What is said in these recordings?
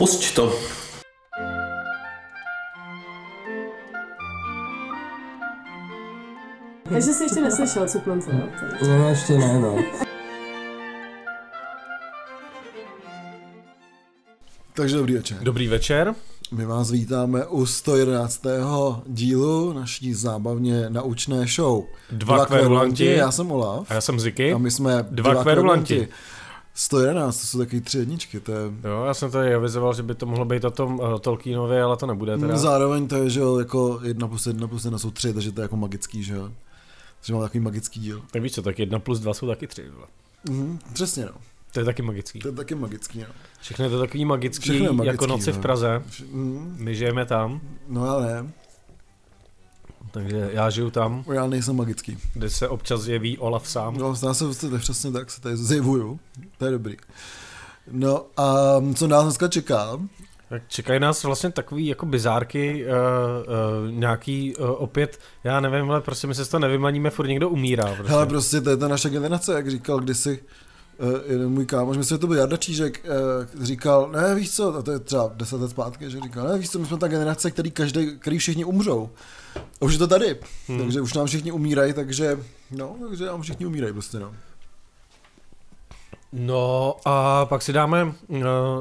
Pusť to. Takže jsi ještě neslyšel Cuplence, jo? No, ještě ne, no. Takže dobrý večer. Dobrý večer. My vás vítáme u 111. dílu naší zábavně naučné show. Dva kverulanti. Já jsem Olaf. A já jsem Ziky. A my jsme Dva kverulanti. 111, to jsou taky tři jedničky, to je... Jo, já jsem tady avizoval, že by to mohlo být o tom uh, Tolkienově, ale to nebude teda. Zároveň to je, že jo, jako jedna plus jedna plus jedna jsou tři, takže to je jako magický, že jo. Takže má takový magický díl. Tak víš co, tak jedna plus dva jsou taky tři. vole. Mhm, přesně no, To je taky magický. to je taky magický, no. Všechno je to takový magický, Všechno je magický, jako noci v no. Praze. Mhm, My žijeme tam, No ne, takže já žiju tam, já nejsem magický. kde se občas jeví Olaf sám. No, já se to přesně tak, se tady zjevuju, to je dobrý. No a co nás dneska čeká? Tak čekají nás vlastně takový jako bizárky, uh, uh, nějaký uh, opět, já nevím, ale prostě my se z toho nevymaníme, furt někdo umírá. Prostě. Hele, prostě to je ta naše generace, jak říkal kdysi uh, jeden můj kámoš, myslím, že to byl Jarda Čížek, uh, říkal, ne víš co, a to je třeba deset let zpátky, že říkal, ne víš co, my jsme ta generace, který, každý, který všichni umřou. A už je to tady, hmm. takže už nám všichni umírají, takže, no, takže nám všichni umírají prostě, no. No a pak si dáme uh,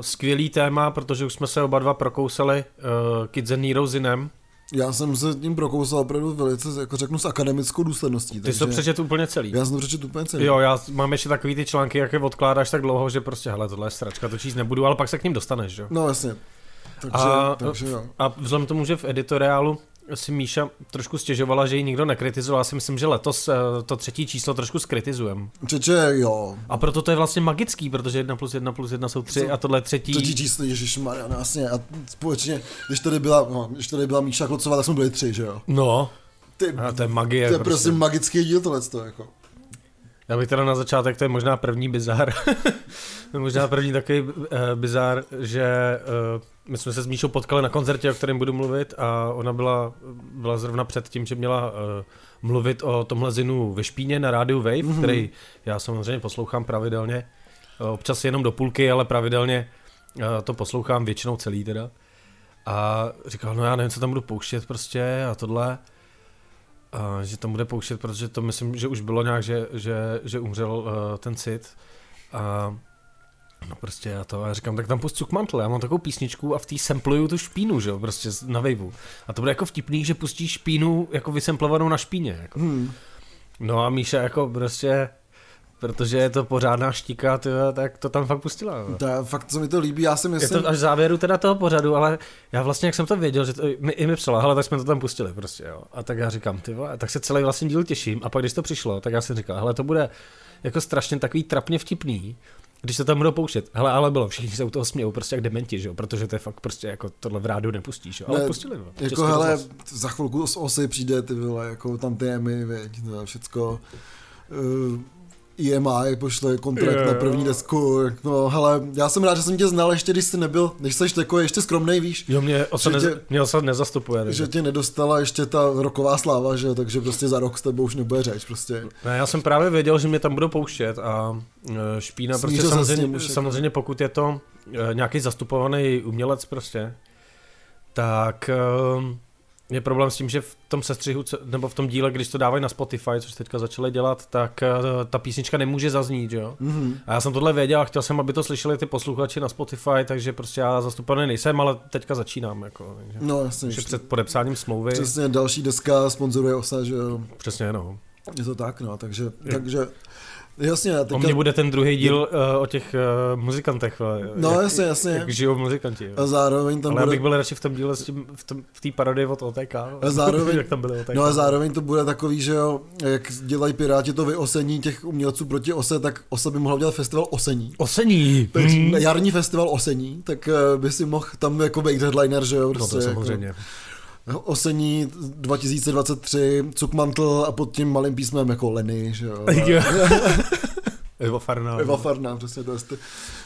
skvělý téma, protože už jsme se oba dva prokousali uh, Kids and Heroes Zinem. Já jsem se tím prokousal opravdu velice, jako řeknu, s akademickou důsledností. Ty jsi to přečet úplně celý. Já jsem to přečet úplně celý. Jo, já mám ještě takový ty články, jak je odkládáš tak dlouho, že prostě, hele, tohle je sračka, to číst nebudu, ale pak se k ním dostaneš, jo. No jasně. Takže, A- takže jo. A vzhledem k tomu, že v editoriálu si Míša trošku stěžovala, že ji nikdo nekritizoval, já si myslím, že letos eh, to třetí číslo trošku skritizujem. Čeče, jo. A proto to je vlastně magický, protože jedna plus jedna plus jedna jsou tři Co- a tohle třetí. Třetí číslo, ježišmarja, no jasně. A společně, když tady byla, no, když tady byla Míša Klocová, tak jsme byli tři, že jo? No, Ty, a to je magie. to je prostě. prostě magický díl tohle, jako. Já bych teda na začátek, to je možná první bizar, to možná první takový uh, bizar, že uh, my jsme se s Míšou potkali na koncertě, o kterém budu mluvit a ona byla, byla zrovna před tím, že měla uh, mluvit o tomhle zinu ve Špíně na rádiu Wave, mm-hmm. který já samozřejmě poslouchám pravidelně, uh, občas jenom do půlky, ale pravidelně uh, to poslouchám většinou celý teda. A říkal, no já nevím, co tam budu pouštět prostě a tohle. A že tam bude pouštět, protože to myslím, že už bylo nějak, že, že, že umřel uh, ten Cid. A no prostě já to, a já říkám, tak tam pust Cukmantl, já mám takovou písničku a v té sampluju tu špínu, že jo, prostě na vejvu. A to bude jako vtipný, že pustíš špínu jako vysemplovanou na špíně. Jako. Hmm. No a Míša jako prostě, protože je to pořádná štika, tyhle, tak to tam fakt pustila. To je fakt, co mi to líbí, já si Je myslím, to až závěru teda toho pořadu, ale já vlastně, jak jsem to věděl, že to, mi, i mi psala, hele, tak jsme to tam pustili prostě, jo. A tak já říkám, ty vole, tak se celý vlastně díl těším. A pak, když to přišlo, tak já jsem říkal, hele, to bude jako strašně takový trapně vtipný, když to tam budou pouštět. Hele, ale bylo, všichni se u toho smějou prostě jak dementi, že jo, protože to je fakt prostě jako tohle v rádiu nepustíš, jo. Ale Ne, pustili, no. jako Český hele, rozhlas. za chvilku z osy přijde, ty vole, jako tam ty EMI, věď, to všecko. Uh, EMI pošle kontrakt Jo, na první desku, no hele, já jsem rád, že jsem tě znal ještě, když jsi nebyl, když jsi takový ještě skromnej, víš, Jo, mě osa, že nez, tě- mě osa nezastupuje. takže- že tě nedostala ještě ta roková sláva, že takže prostě za rok s tebou už nebude řeč, prostě. Ne, já jsem právě věděl, že mě tam budou pouštět a e, špína Smířil prostě se s tím samozřejmě, jako. samozřejmě pokud je to e, nějaký zastupovaný umělec prostě, tak e, je problém s tím, že v tom sestřihu, nebo v tom díle, když to dávají na Spotify, což teďka začali dělat, tak e, ta písnička nemůže zaznít, že jo? Mhm. A já jsem tohle věděl a chtěl jsem, aby to slyšeli ty posluchači na Spotify, takže prostě já zastupovaný nejsem, ale teďka začínám, jako, takže, No jasně, takže před podepsáním smlouvy, přesně další deska sponzoruje OSA, že jo, přesně, no. je to tak, no, takže, takže, jasně, a O teďka, mě bude ten druhý díl uh, o těch uh, muzikantech. Uh, No, jak, jasně, jasně. Jak žijou muzikanti. jo. a zároveň tam Ale já bude, bych byl radši v tom díle s tím, v tom- v té parodii od OTK. no. A zároveň- jak tam byly OTK. No a zároveň to bude takový, že jo, jak dělají Piráti to vyosení těch umělců proti ose, tak osa by mohla udělat festival osení. Osení. Takže Hmm. jarní festival osení, tak eh, by si mohl tam jako být headliner, že jo, No prostě to jako samozřejmě. Osení 2023, Cukmantl a pod tím malým písmem jako Lenny, že jo. Jo. Evo Farná. Eva Farná, přesně to je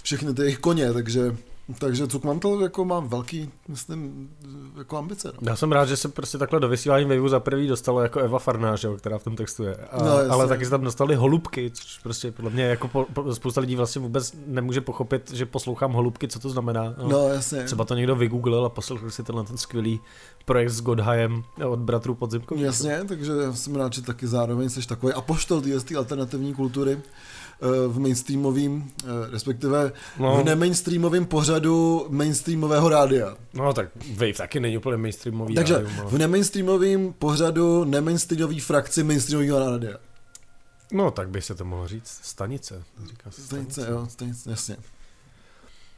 všechny ty jejich koně, takže Takže Cukmantel jako má velký, myslím, jako ambice. No. Já jsem rád, že se prostě takhle do vysílání Waveu za prvý dostalo jako Eva Farnář, jo, která v tom textu je. A, No, jasně. ale taky se tam dostali holubky, což prostě podle mě jako po, po, spousta lidí vlastně vůbec nemůže pochopit, že poslouchám holubky, co to znamená. No, jasně. Třeba to někdo vygooglil a poslouchal si tenhle ten skvělý projekt s Godhajem od bratrů Podzimkových. Jasně, takže já jsem rád, že taky zároveň jsi takový apoštol té alternativní kultury v mainstreamovým, eh, respektive No. v nemainstreamovém pořadu mainstreamového rádia. No tak Wave taky není úplně mainstreamový. Takže rádium, ale- v nemainstreamovém pořadu nemainstreamové frakci mainstreamového rádia. No tak by se to mohlo říct. Stanice. Říká se Stanice, jo, stanice, jasně.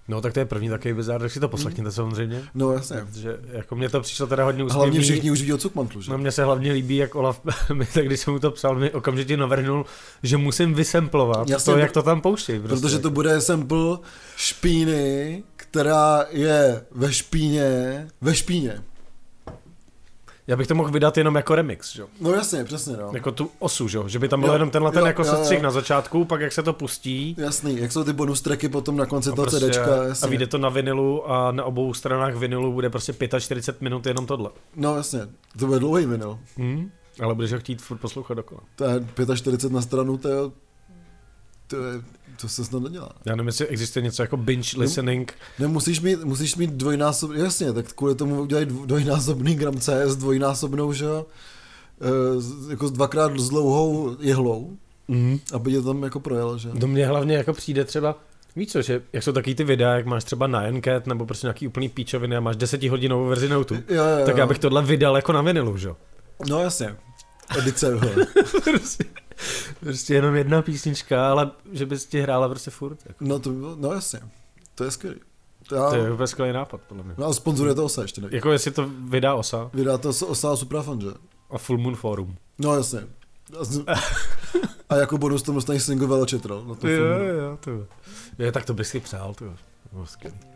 No tak to je první takový bizár, tak si to poslechněte samozřejmě. No jasně. Protože jako mně to přišlo teda hodně úsměvný. Hlavně všichni už ví o Cukmantlu, že? No mně se hlavně líbí, jak Olaf, mi tak když jsem mu to psal, mi okamžitě navrhnul, že musím vysemplovat Jasně, to, jak to tam pouštějí. Prostě. Protože to bude sample špíny, která je ve špíně, ve špíně. Já bych to mohl vydat jenom jako remix, že? jo? No jasně, přesně, no. Jako tu osu, že? jo? že by tam byl Jo, jenom tenhle ten jo, jako sestřih na začátku, pak jak se to pustí Jasný, jak jsou ty bonus tracky potom na konci a, toho prostě, CDčka, a jasně. vyjde to na vinilu a na obou stranách vinilu bude prostě 45 minut jenom tohle. No jasně, to bude dlouhý vinyl. Hmm? Ale budeš ho chtít furt poslouchat dokola. To je 45 na stranu, to je, to je, to se snad nedělá. Já nevím, jestli existuje něco jako binge listening. Ne, musíš mít, musíš mít dvojnásobný, jasně, tak kvůli tomu udělají dv- dvojnásobný gram CS, dvojnásobnou, že jo, e, jako s dvakrát s dlouhou jehlou, Mm. aby tě tam jako projel, že jo. Do mě hlavně jako přijde třeba, víš co, že jak jsou taky ty videa, jak máš třeba na Encat nebo prostě nějaký úplný píčoviny a máš deseti-hodinovou verzi notu, Jo, jo, tak jo. já bych tohle vydal jako na vinilu, že jo. No jasně, edice, prostě, prostě jenom jedna písnička, ale že bys ti hrála prostě furt. Jako. No to by bylo, no jasně, to je skvělý. To já, To je úplně skvělý nápad, podle mě. no a sponzoruje to OSA ještě nevím. Jako jestli to vydá OSA Vydá to OSA Suprafan, že? a Full Moon Forum. No jasně. A jako bonus tam dostaneš single Veločetral. Na to Jo, filmu. jo, to je, tak to bys si přál, to.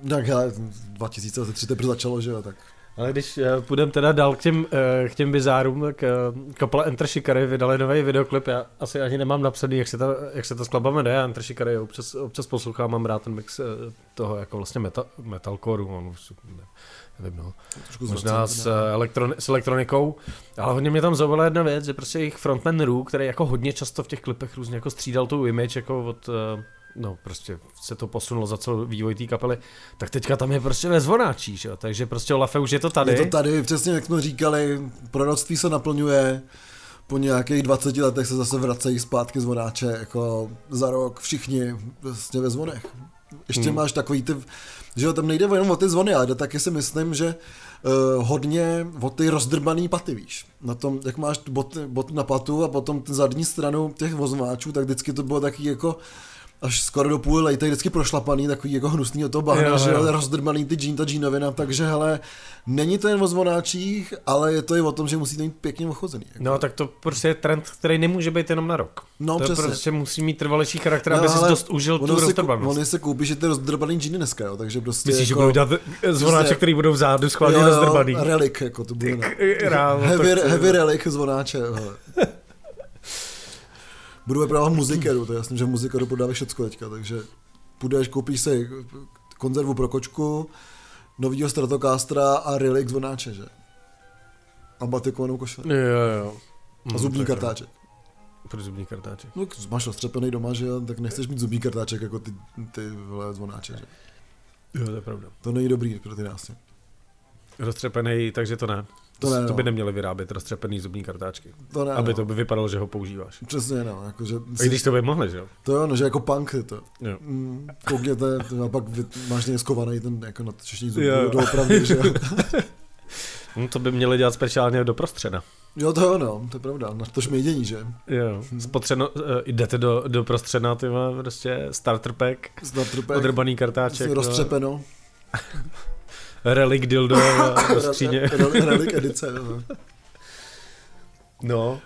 Tak já 2003 teprve začalo, že jo, tak. Ale když uh, půjdeme teda dál k těm, uh, k těm bizárům, tak uh, kapela Enter Shikari vydali nový videoklip, já asi ani nemám napsaný, jak se, ta, jak se ta skladba jmenuje, já Enter Shikari občas, občas poslouchám, mám rád ten mix toho jako vlastně metal, metalcoreu, on už, ne, nevím no, Trošku možná s, ne? elektroni- s elektronikou, ale hodně mě tam zaujala jedna věc, že prostě jejich frontman Ru, který jako hodně často v těch klipech různě jako střídal tu image jako od, no prostě se to posunulo za celou vývoj té kapely, tak teďka tam je prostě ve zvonáčí, že? jo, takže prostě Olafe už je to tady. Je to tady, přesně jak jsme říkali, proroctví se naplňuje, po nějakých 20 letech se zase vracejí zpátky zvonáče, jako za rok všichni vlastně ve zvonech. Ještě Hmm. máš takový ty, že jo, tam nejde jenom o ty zvony, ale taky si myslím, že uh, hodně o ty rozdrbaný paty, víš. Na tom, jak máš bot, bot na patu a potom ten zadní stranu těch vozmáčů, tak vždycky to bylo taky jako až skoro do půl lejte vždycky prošlapaný, takový jako hnusný od toho bahna, Jo, že jo, rozdrbaný ty džín, ta džínovina, takže hele, není to jen o zvonáčích, ale je to i o tom, že musíte mít pěkně ochozený. Jako. No tak to prostě je trend, který nemůže být jenom na rok. No, to přesně. prostě musí mít trvalejší charakter, No, aby si dost užil tu rozdrbanost. Oni se koupí, že ty rozdrbaný džíny dneska, jo, takže prostě Myslíš, že jako, budou dělat zvonáče, Přesně. který budou vzadu schválně rozdrbaný? Relik, jako to bude. Ráno, Heavy, heavy relic zvonáče. Budu vyprávat muzikeru, to je jasný, že muzikeru prodávají všecko teďka, takže půjdeš, koupíš si konzervu pro kočku, novýho Stratocastra a relic zvonáče, že? A batikovanou košili. Jo, jo. A Hm, zubní kartáček. Pro zubní kartáček. No, máš roztřepený doma, že jo, tak nechceš mít zubní kartáček jako ty, ty vole zvonáče, že? Jo, to je pravda. To není dobrý pro ty nás. Roztřepený, takže to ne. To ne, to by no. neměli vyrábět roztřepený zubní kartáčky. To ne, Aby no. to by vypadalo, že ho používáš. Přesně, no, jakože... A když to by mohli, že jo? To jo, no, že jako punk je to. Jo. Mm, koukněte, to a pak vy, máš někde skovaný ten jako nadčešní zub, Jo. doopravdy, že jo. No, to by měli dělat speciálně do prostřena. Jo, to jo, no, to je pravda, na to šmejdění, že? Jo. Spotřeno, uh, jdete do, do prostřena, ty má prostě starter pack, Snad trpek, odrbaný kartáček, no, roztřepeno. Relik dildo do skříně. Re- Relic edice, no. No.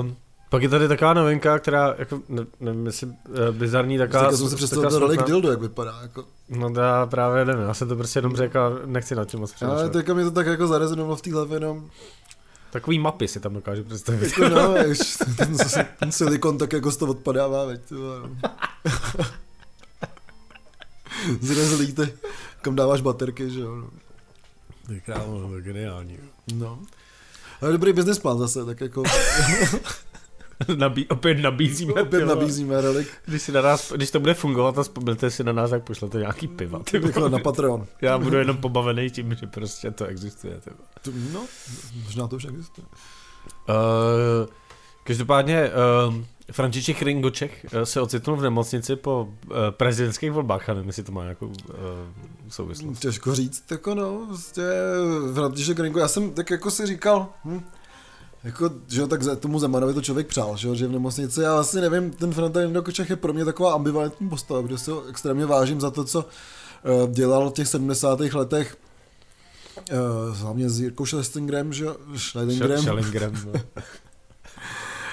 Um, pak je tady taková novinka, která, jako, ne, nevím, jestli uh, bizarní, taková... Teďka jsem si představil ten relic smutná- dildo, jak vypadá, jako. No to já právě nevím, já jsem to prostě jenom řekl a nechci nad tím moc Ale přemýšlet. teďka mi to tak jako zarezonovalo v té hlavě, no. Takový mapy si tam dokážu představit. Jako no, už, ten, ten silikon tak jako z toho odpadává, veď, ty kam dáváš baterky, že jo. no. Ty krávo, to je geniální. No. Ale dobrý business plán zase, tak jako Nabí, opět nabízíme. opět vole. nabízíme relik Když, si na nás, když to bude fungovat a vzpomenete si na nás, tak pošlete nějaký piva. Ty na Patreon. Já budu jenom pobavený tím, že prostě to existuje. Ty vole. To- No, možná to už existuje. Uh, každopádně uh, František Ringoček uh, se ocitnul v nemocnici po uh, prezidentských volbách, a nevím, jestli to má nějakou uh, souvislost. Těžko říct, jako no, prostě František Renko, já jsem tak jako si říkal, hm, jako, že jo, tak za- tomu Zemanovi to člověk přál, že jo, že je v nemocnici, já vlastně nevím, ten František Renkoček je pro mě taková ambivalentní postava, protože si ho extrémně vážím za to, co uh, dělal v těch 70. letech, uh, hlavně s Jirkou Schlestengrem, že jo, Schellingrem. No.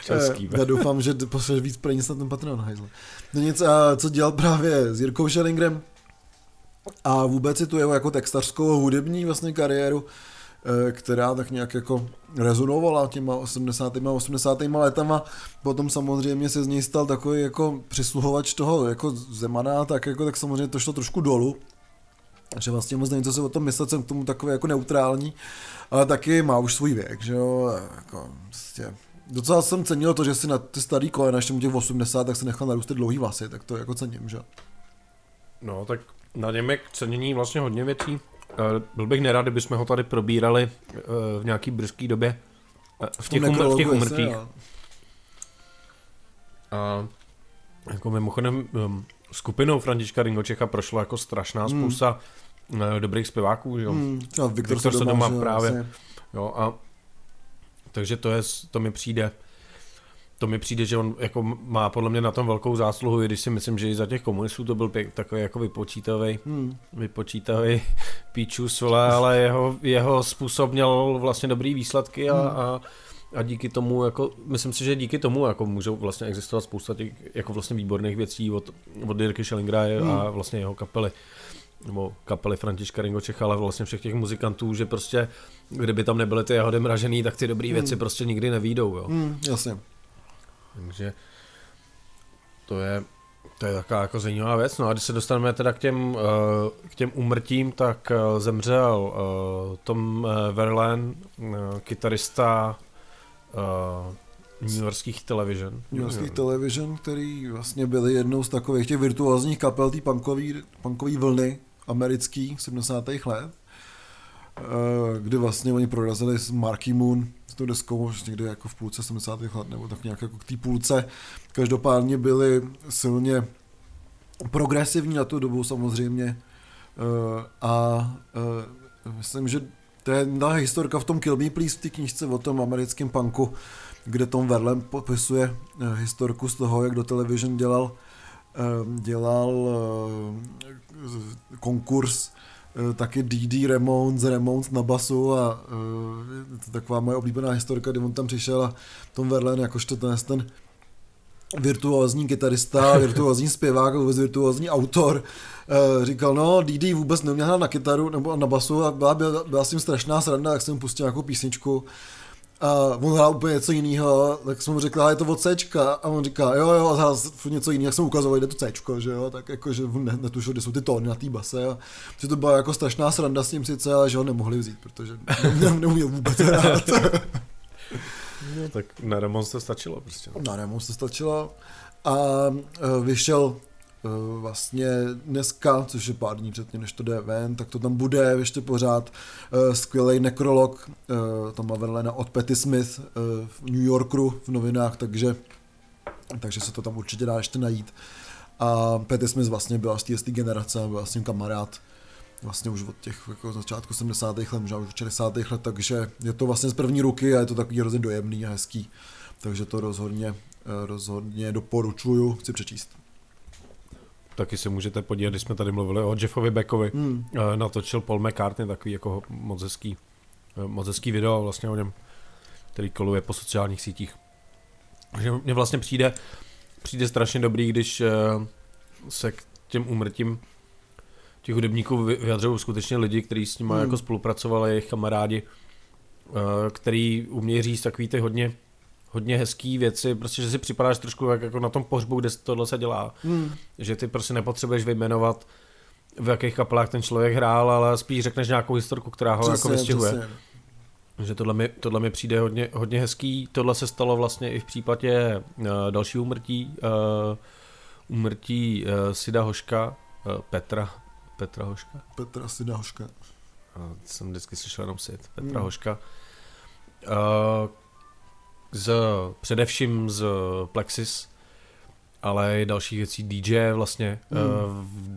Český. Eh, Já doufám, že pošleš víc peněz na ten Patreon, hajzle. No nic, a co dělal právě s Jirkou Schellingrem a vůbec si tu jeho jako textařskou hudební vlastně kariéru, eh, která tak nějak jako rezonovala těma 80. a 80. letama. Potom samozřejmě se z něj stal takový jako přisluhovač toho jako Zemana, tak jako tak samozřejmě to šlo trošku dolů. že vlastně moc nevím, co si o tom myslet, jsem k tomu takový jako neutrální, ale taky má už svůj věk, že jo, jako prostě Docela jsem cenil to, že si na ty starý kolena, ještě mu těch 80, tak se nechal narůstat dlouhý vlasy, tak to jako cením, že? No, tak na něm je k cenění vlastně hodně věcí. Eh, Byl bych nerad, kdybychom ho tady probírali eh, v nějaký brzký době. Eh, V těch, umr- v těch umrtích. A jako mimochodem um, skupinou Františka Ringočecha prošla jako strašná Hmm. spousta eh, dobrých zpěváků, že jo. Hmm, a Viktor, Viktor Sodoma, Sodoma právě. vlastně. jo a takže to je, to mi přijde, to mi přijde, že on jako má podle mě na tom velkou zásluhu, i když si myslím, že i za těch komunistů to byl pěk, takový jako vypočítavý, Hmm. vypočítavý píčus, vole, ale jeho, jeho způsob měl vlastně dobrý výsledky a, a, a díky tomu, jako, myslím si, že díky tomu jako můžou vlastně existovat spousta těch jako vlastně výborných věcí od, od Dirky Schellingera a vlastně jeho kapely nebo kapely Františka Ringočecha, ale vlastně všech těch muzikantů, že prostě kdyby tam nebyly ty jahody mražený, tak ty dobré věci prostě nikdy nevídou, jo. Hmm, jasně. Takže to je, to je taková jako zajímavá věc. No a když se dostaneme teda k těm, eh, k těm umrtím, tak eh, zemřel eh, Tom Verlaine, kytarista New Yorkských Television. New Yorkských Television, který vlastně byli jednou z takových těch virtuózních kapel té punkové vlny americký 70. let, eh, kdy vlastně oni prorazili s Marky Moon s tou deskou někdy jako v půlce 70. let, nebo tak nějak jako k té půlce. Každopádně byli silně progresivní na tu dobu samozřejmě Eh, a eh, myslím, že to je ta historka v tom Kill Me Please v té knížce o tom americkém punku, kde Tom Verlaine popisuje historku z toho, jak do television dělal dělal eh, konkurs eh, taky D.D. Ramones, Ramones na basu a eh, je to taková moje oblíbená historka, kdy on tam přišel a Tom Verlaine jakožto ten, ten virtuózní kytarista, virtuózní zpěvák a vůbec virtuózní autor. Říkal, no, Didi vůbec neměl hrát na kytaru nebo na basu a byla, byla, byla s tím strašná sranda, tak jsem pustil nějakou písničku. A on hrál úplně něco jiného, tak jsem mu řekl, ale je to od Cčka. A on říká, jo, jo, a hrál něco jiného, jak jsem ukazoval, jde to Cčko, že jo, tak jako, že on ne, netušil, kde jsou ty tóny na té base. A že to byla jako strašná sranda s tím sice, ale že ho nemohli vzít, protože ne, neuměl vůbec hrát. No, tak na Ramones to stačilo prostě. Na Remu se stačilo. A e, vyšel vlastně dneska, což je pár dní předtím, než to jde ven, tak to tam bude ještě pořád e, skvělý nekrolog e, Toma Verlena od Patty Smith v New Yorku v novinách, takže, takže se to tam určitě dá ještě najít. A Patty Smith vlastně byla z té generace, byl ním kamarád vlastně už od těch jako začátku 70. let, možná už 60. let, takže je to vlastně z první ruky a je to takový hrozně dojemný a hezký. Takže to rozhodně, eh, rozhodně doporučuju, chci přečíst. Taky se můžete podívat, když jsme tady mluvili o Jeffovi Beckovi. Hmm. Eh, Natočil Paul McCartney takový jako moc hezký, eh, moc hezký video vlastně o něm, který koluje po sociálních sítích. Takže mně vlastně přijde, přijde strašně dobrý, když eh, se k těm úmrtím těch hudebníků vy- vyjadřují skutečně lidi, kteří s nimi Hmm. jako spolupracovali, jejich kamarádi, který umějí říct takový ty hodně, hodně hezký věci, prostě, že si připadáš trošku jak jako na tom pohřbu, kde tohle se dělá Hmm. že ty prostě nepotřebuješ vyjmenovat v jakých kapelách ten člověk hrál, ale spíš řekneš nějakou historku, která ho jako vystihuje. přesně. Že tohle mi, tohle mi přijde hodně, hodně hezký. Tohle se stalo vlastně i v případě uh, dalšího umrtí, uh, umrtí uh, Sida Hoška, uh, Petra, Petra Hoška. Petra Sidahoška. Uh, jsem vždycky slyšel jenom Sid, Petra Hmm. Hoška. Uh, z, především z Plexis, ale i dalších věcí DJ vlastně uh,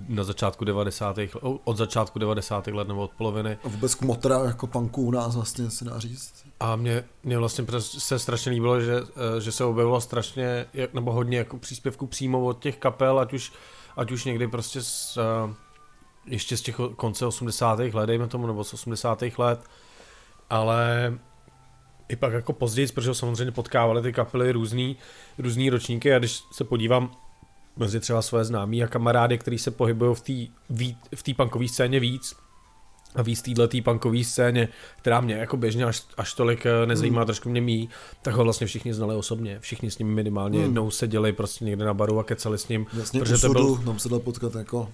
na začátku 90. let- od začátku 90. let nebo od poloviny. A vůbec kmotra jako punků u nás vlastně se dá říct. A mě, mě vlastně se strašně líbilo, že, eh, že se objevilo strašně, jak- nebo hodně jako příspěvků přímo od těch kapel, ať už, ať už někdy prostě z, eh, ještě z těch konce 80. let, dejme tomu, nebo z 80. let, ale i pak jako později, protože samozřejmě potkávali ty kapely různý, různý ročníky. A když se podívám mezi třeba své známí a kamarády, kteří se pohybují v té v punkové scéně víc, a víc této punkové scéně, která mě jako běžně až, až tolik eh, nezajímá, Hmm. trošku mě míjí, tak ho vlastně všichni znali osobně. Všichni s ním minimálně Hmm. jednou seděli prostě někde na baru a kecali s ním. Vlastně Protože to byl- tam se dal potkat jako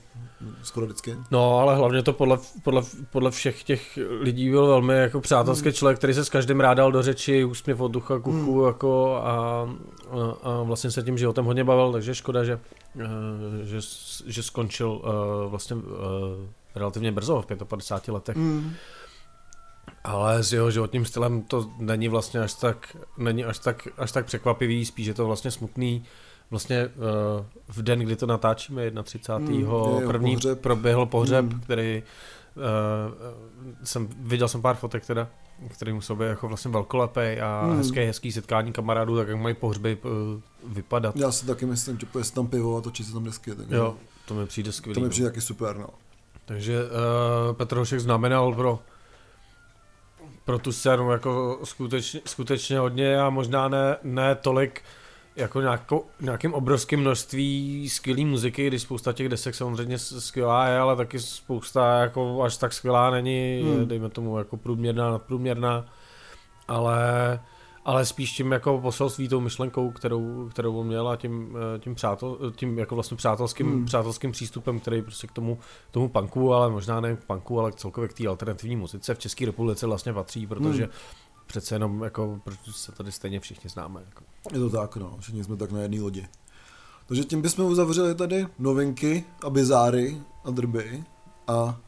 skoro vždycky. No, ale hlavně to podle, podle, podle všech těch lidí byl velmi jako přátelský Hmm. člověk, který se s každým rád dal do řeči, úsměv od ducha k uchu, Hmm. jako a, a, a, vlastně se tím životem hodně bavil, takže škoda, že, eh, že, že skončil uh, vlastně relativně brzo, v 55 letech. Mm. Ale s jeho životním stylem to není vlastně až tak, není až tak, až tak překvapivý, spíš je to vlastně smutný. Vlastně uh, v den, kdy to natáčíme, 31. Mm, jo, první pohřeb. proběhl pohřeb, Mm. který uh, jsem, viděl jsem pár fotek teda, který musel být jako vlastně velkolepý a Mm. hezké, hezký setkání kamarádů, tak jak mají pohřby uh, vypadat. Já si taky myslím, že pojede tam pivo a točí se tam desky. Tak Jo, to mi přijde skvělý. to mi no. přijde taky super, no. Takže uh, Petr Hošek znamenal pro pro tu scénu jako skutečně, skutečně hodně a možná ne, ne tolik jako nějakou, nějakým obrovským množství skvělé muziky, když spousta těch desek samozřejmě skvělá je, ale taky spousta jako až tak skvělá není, Hmm. hmm. dejme tomu jako průměrná, nadprůměrná, ale, ale spíš tím jako poselství tou myšlenkou, kterou, kterou on měl a tím, eh, tím, přátel, tím jako vlastně přátelským, Hmm. přátelským přístupem, který prostě k tomu, k tomu punku, ale možná ne k punku, ale celkově k té alternativní muzice v České republice vlastně patří, protože Hmm. přece jenom jako, protože se tady stejně všichni známe. Jako. Je to tak, no. Všichni jsme tak na jedné lodi. Takže tím bychom uzavřeli tady novinky a bizáry a drby a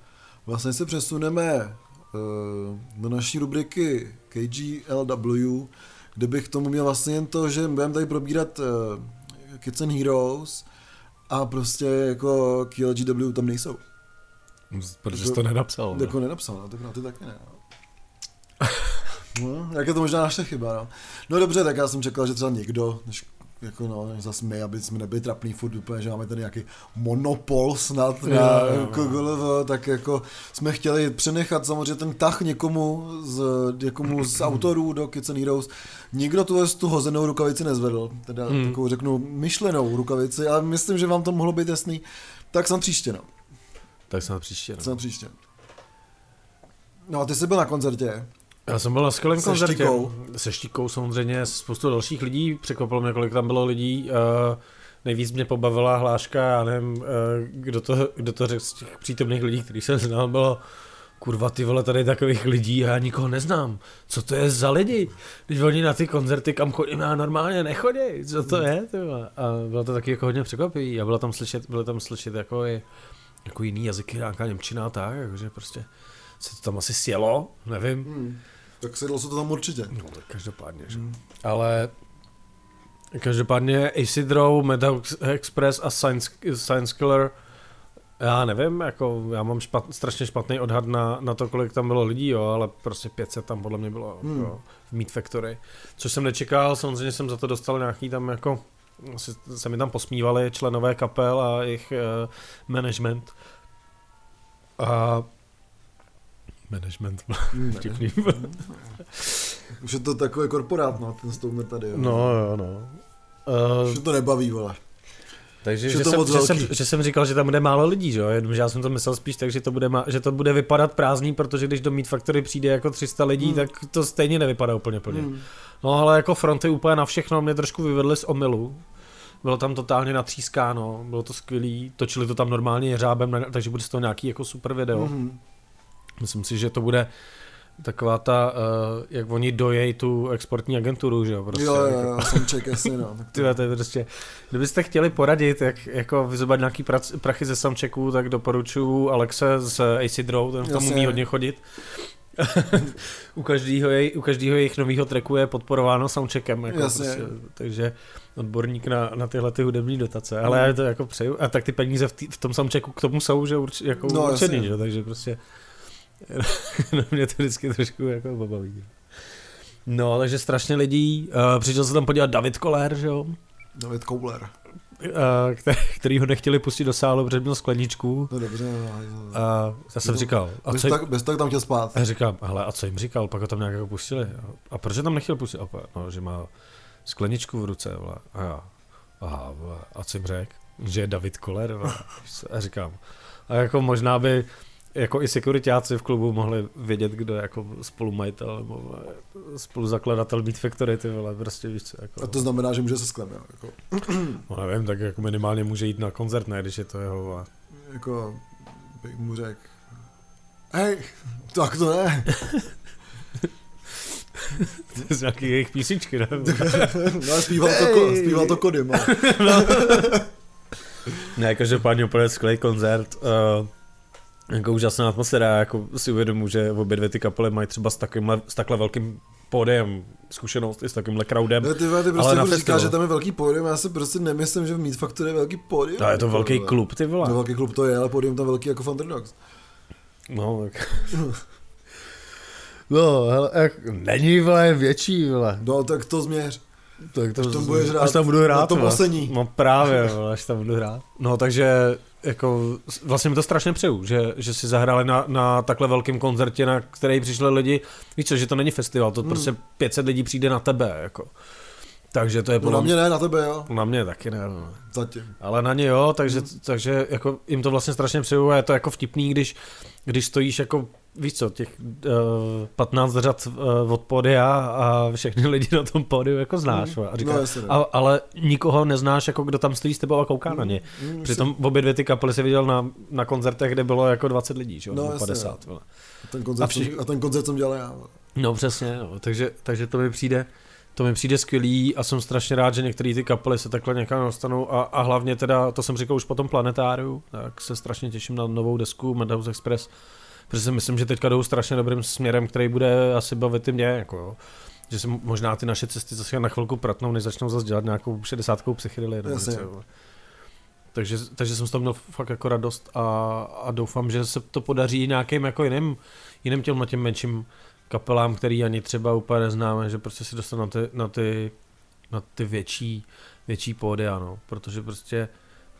vlastně se přesuneme uh, do naší rubriky KGLW, kde bych k tomu měl vlastně jen to, že budeme tady probírat uh, Kids and Heroes a prostě jako KLGW tam nejsou. Protože Jako- jsi to nenapsal. no. Jako nenapsal, no, tak na ty taky ne. No. No, jak je to možná naše chyba, no. No dobře, tak já jsem čekal, že třeba někdo, než jako no, zase my, aby jsme nebyli trapný furt úplně, že máme tady nějaký monopol snad na jo. jako GLV, tak jako jsme chtěli přenechat samozřejmě ten tah někomu z, někomu z autorů do Kids and Heroes. Nikdo tu, tu hozenou rukavici nezvedl, teda Hmm. takovou řeknu myšlenou rukavici, ale myslím, že vám to mohlo být jasný. Tak jsem příště, no. Tak jsem příště. No. Jsem příště. No a ty jsi byl na koncertě. Já jsem byl na skvělém Se koncertě. Štíkou. Se Štíkou samozřejmě, spoustu dalších lidí, překvapilo mě, kolik tam bylo lidí. Uh, nejvíc mě pobavila hláška, já nevím, uh, kdo, to, kdo to řekl z těch přítomných lidí, který jsem znal, bylo kurva ty vole, tady takových lidí a já nikoho neznám. Co to je za lidi? Když oni na ty koncerty, kam chodím, já normálně nechodí. Co to je? Ty vole? A bylo to taky jako hodně překvapivý a bylo tam slyšet, bylo tam slyšet jako, i, jako jiný jazyky, nějaká Němčina a tak, jakože prostě se to tam asi sjelo, nevím. Hmm. Tak sedlo se to tam určitě. No, tak každopádně, že? Hmm. Ale každopádně Isidro, Metal Express a Science, Science Killer, já nevím, jako já mám špat, strašně špatný odhad na, na to, kolik tam bylo lidí, jo, ale prostě 500 tam podle mě bylo Hmm. jo, v Meat Factory. Což jsem nečekal, samozřejmě jsem za to dostal nějaký tam jako, asi se mi tam posmívali členové kapel a jejich uh, management. A management Hmm, vtipný. Už je to takový korporát, no, ten Stoner tady. Jo. No, jo, no. Už Uh, je to nebaví, vole. takže Už že to jsem, že, jsem, že jsem říkal, že tam bude málo lidí, že jo? Jenomže já jsem to myslel spíš tak, že to bude, ma- že to bude vypadat prázdný, protože když do Meat Factory přijde jako 300 lidí, Hmm. tak to stejně nevypadá úplně plně. Hmm. No ale jako fronty úplně na všechno mě trošku vyvedly z omylu. bylo tam totálně natřískáno, bylo to skvělý, točili to tam normálně jeřábem, takže bude z toho nějaký jako super video. Mhm. Myslím si, že to bude taková ta, uh, jak oni dojejí tu exportní agenturu, že jo, prostě. Jo, jo, jako- jo, Soundcheck, jasně, no. Tyhle, to je prostě, kdybyste chtěli poradit, jak jako vyzobat nějaký prac, prachy ze soundchecku, tak doporučuji Alexe z Acid Row, ten v tom Jasně. umí hodně chodit. u, každýho jej, u každého jejich nového tracku je podporováno soundcheckem, jako Jasně. prostě, takže odborník na, na tyhle ty hudební dotace, ale já to jako přeju. A tak ty peníze v, tý, v tom soundchecku k tomu jsou, že urč, jako No, určený, jasně. že? takže prostě na mě to vždycky trošku jako baví. No, takže strašně lidí, uh, přišel se tam podívat David Koller, že jo, David Koubler. uh, který, který ho nechtěli pustit do sálu, protože měl skleničku. No dobře, no, A já jsem No, říkal, a bez, co, tak, bez tak tam chtěl spát. a říkám, hele, a co jim říkal, pak ho tam nějak jako pustili. A proč tam nechtěl pustit? A, pa- no, že má skleničku v ruce, vole. A já, aha, vole. a co jim řekl? Že je David Koller, vole. A říkám, a jako možná by jako i sekuritáci v klubu mohli vědět, kdo je jako spolumajitel nebo spoluzakladatel Beat Factory, ty vole, prostě víš co, jako, A to znamená, že může se sklem, jako, no, nevím, tak jako minimálně může jít na koncert, ne, když je to jeho, vole. jako bych mu řekl, hej, tak to ne. To z nějaký jejich písničky, ne? No, zpíval to, ko, zpíval to kody, no. Ne, každopádně úplně skvělý koncert. Uh, jako úžasná atmosféra, jako si uvědomu, že obě dvě ty kapely mají třeba s, takýmhle, s takhle velkým pódiem zkušenost i s takovýmhle crowdem. Ne, ty, vole, ty Ale prostě na jako říkáš, že tam je velký pódium, já si prostě nemyslím, že v Meat Factory je velký pódium. To je to jako, velký vole. klub, ty No, vole. velký klub to je, ale pódium tam velký jako Thunderdogs. No, tak. No, hele, jak, není, vole, větší, vole. No, tak to změř. Tak to, Až tam budeš hrát až tam budu hrát, na to. No právě, vole, až tam budu hrát. No takže jako vlastně mi to strašně přeju, že, že si zahráli na, na takhle velkém koncertě, na který přišli lidi, víš co, že to není festival, to Hmm. prostě 500 lidí přijde na tebe, jako. Takže to je No podle na mě ne, na tebe jo. na mě taky ne, no. Zatím. ale na ně jo, takže, takže jako jim to vlastně strašně přeju a je to jako vtipný, když, když stojíš jako, víš co, těch uh, 15 řad uh, od podia a všechny lidi na tom pódiu jako znáš. Mm. A říká, No, ne. a, ale nikoho neznáš, jako kdo tam stojí s tebou a kouká na ně. Mm, Přitom obě dvě ty kapely si viděl na, na koncertech, kde bylo jako 20 lidí, že? jo, No, nebo jasně, 50. vole. ten a koncert, všichni- a ten koncert jsem dělal já. vole. No přesně, no. Takže, takže to mi přijde to mi přijde skvělý a jsem strašně rád, že některé ty kapely se takhle někam dostanou a, a hlavně teda, to jsem říkal už po tom Planetáriu, tak se strašně těším na novou desku Madhouse Express, protože si myslím, že teďka jdou strašně dobrým směrem, který bude asi bavit i mě, jako jo. Že se možná ty naše cesty zase na chvilku pratnou, než začnou zase dělat nějakou 60 psychedelie. nebo Jasně. něco, jo. Takže, takže jsem z toho měl fakt jako radost a, a doufám, že se to podaří nějakým jako jiným, jiným těm těm menším kapelám, který ani třeba úplně neznáme, že prostě si dostanou na ty, na ty, na ty větší, větší pódia, no, protože prostě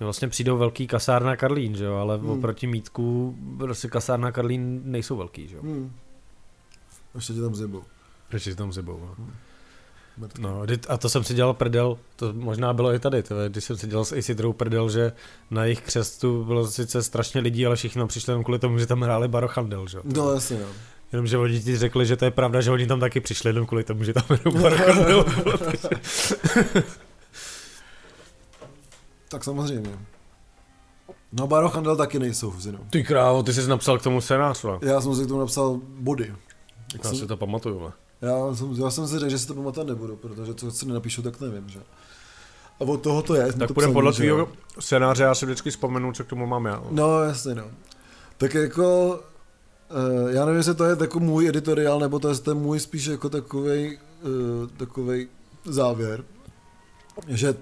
mi vlastně přijdou velký kasárna Karlín, že jo, ale Hmm. hmm. oproti Mítku prostě kasárna Karlín nejsou velký, že jo. Hmm. Ještě tě tam zjebou. Proč si tam zebou, no. Mrtvý. No, a to jsem si dělal prdel, to možná bylo i tady, to, je, když jsem si dělal s Acidrou prdel, že na jejich křestu bylo sice strašně lidí, ale všichni tam přišli jenom kvůli tomu, že tam hráli Barochandel, že jo. No jasně, jo. Jenomže oni ti řekli, že to je pravda, že oni tam taky přišli jenom kvůli tomu, že tam jenom takže- Tak samozřejmě. No Barochandel taky nejsou v Zinu. Ty krávo, ty jsi napsal k tomu scénář, vole. Já jsem si k tomu napsal body. Jak Já jsem, si to pamatuju, vole. já, jsem, já jsem si řekl, že si to pamatovat nebudu, protože co si nenapíšu, tak nevím, že? A od toho to je. Tak to půjdeme podle tvýho scénáře, já si vždycky vzpomenu, co k tomu mám já. No, jasně, no. Tak jako, uh, já nevím, jestli to je jako můj editoriál, nebo to je ten můj spíš jako takovej, uh, takovej závěr, že,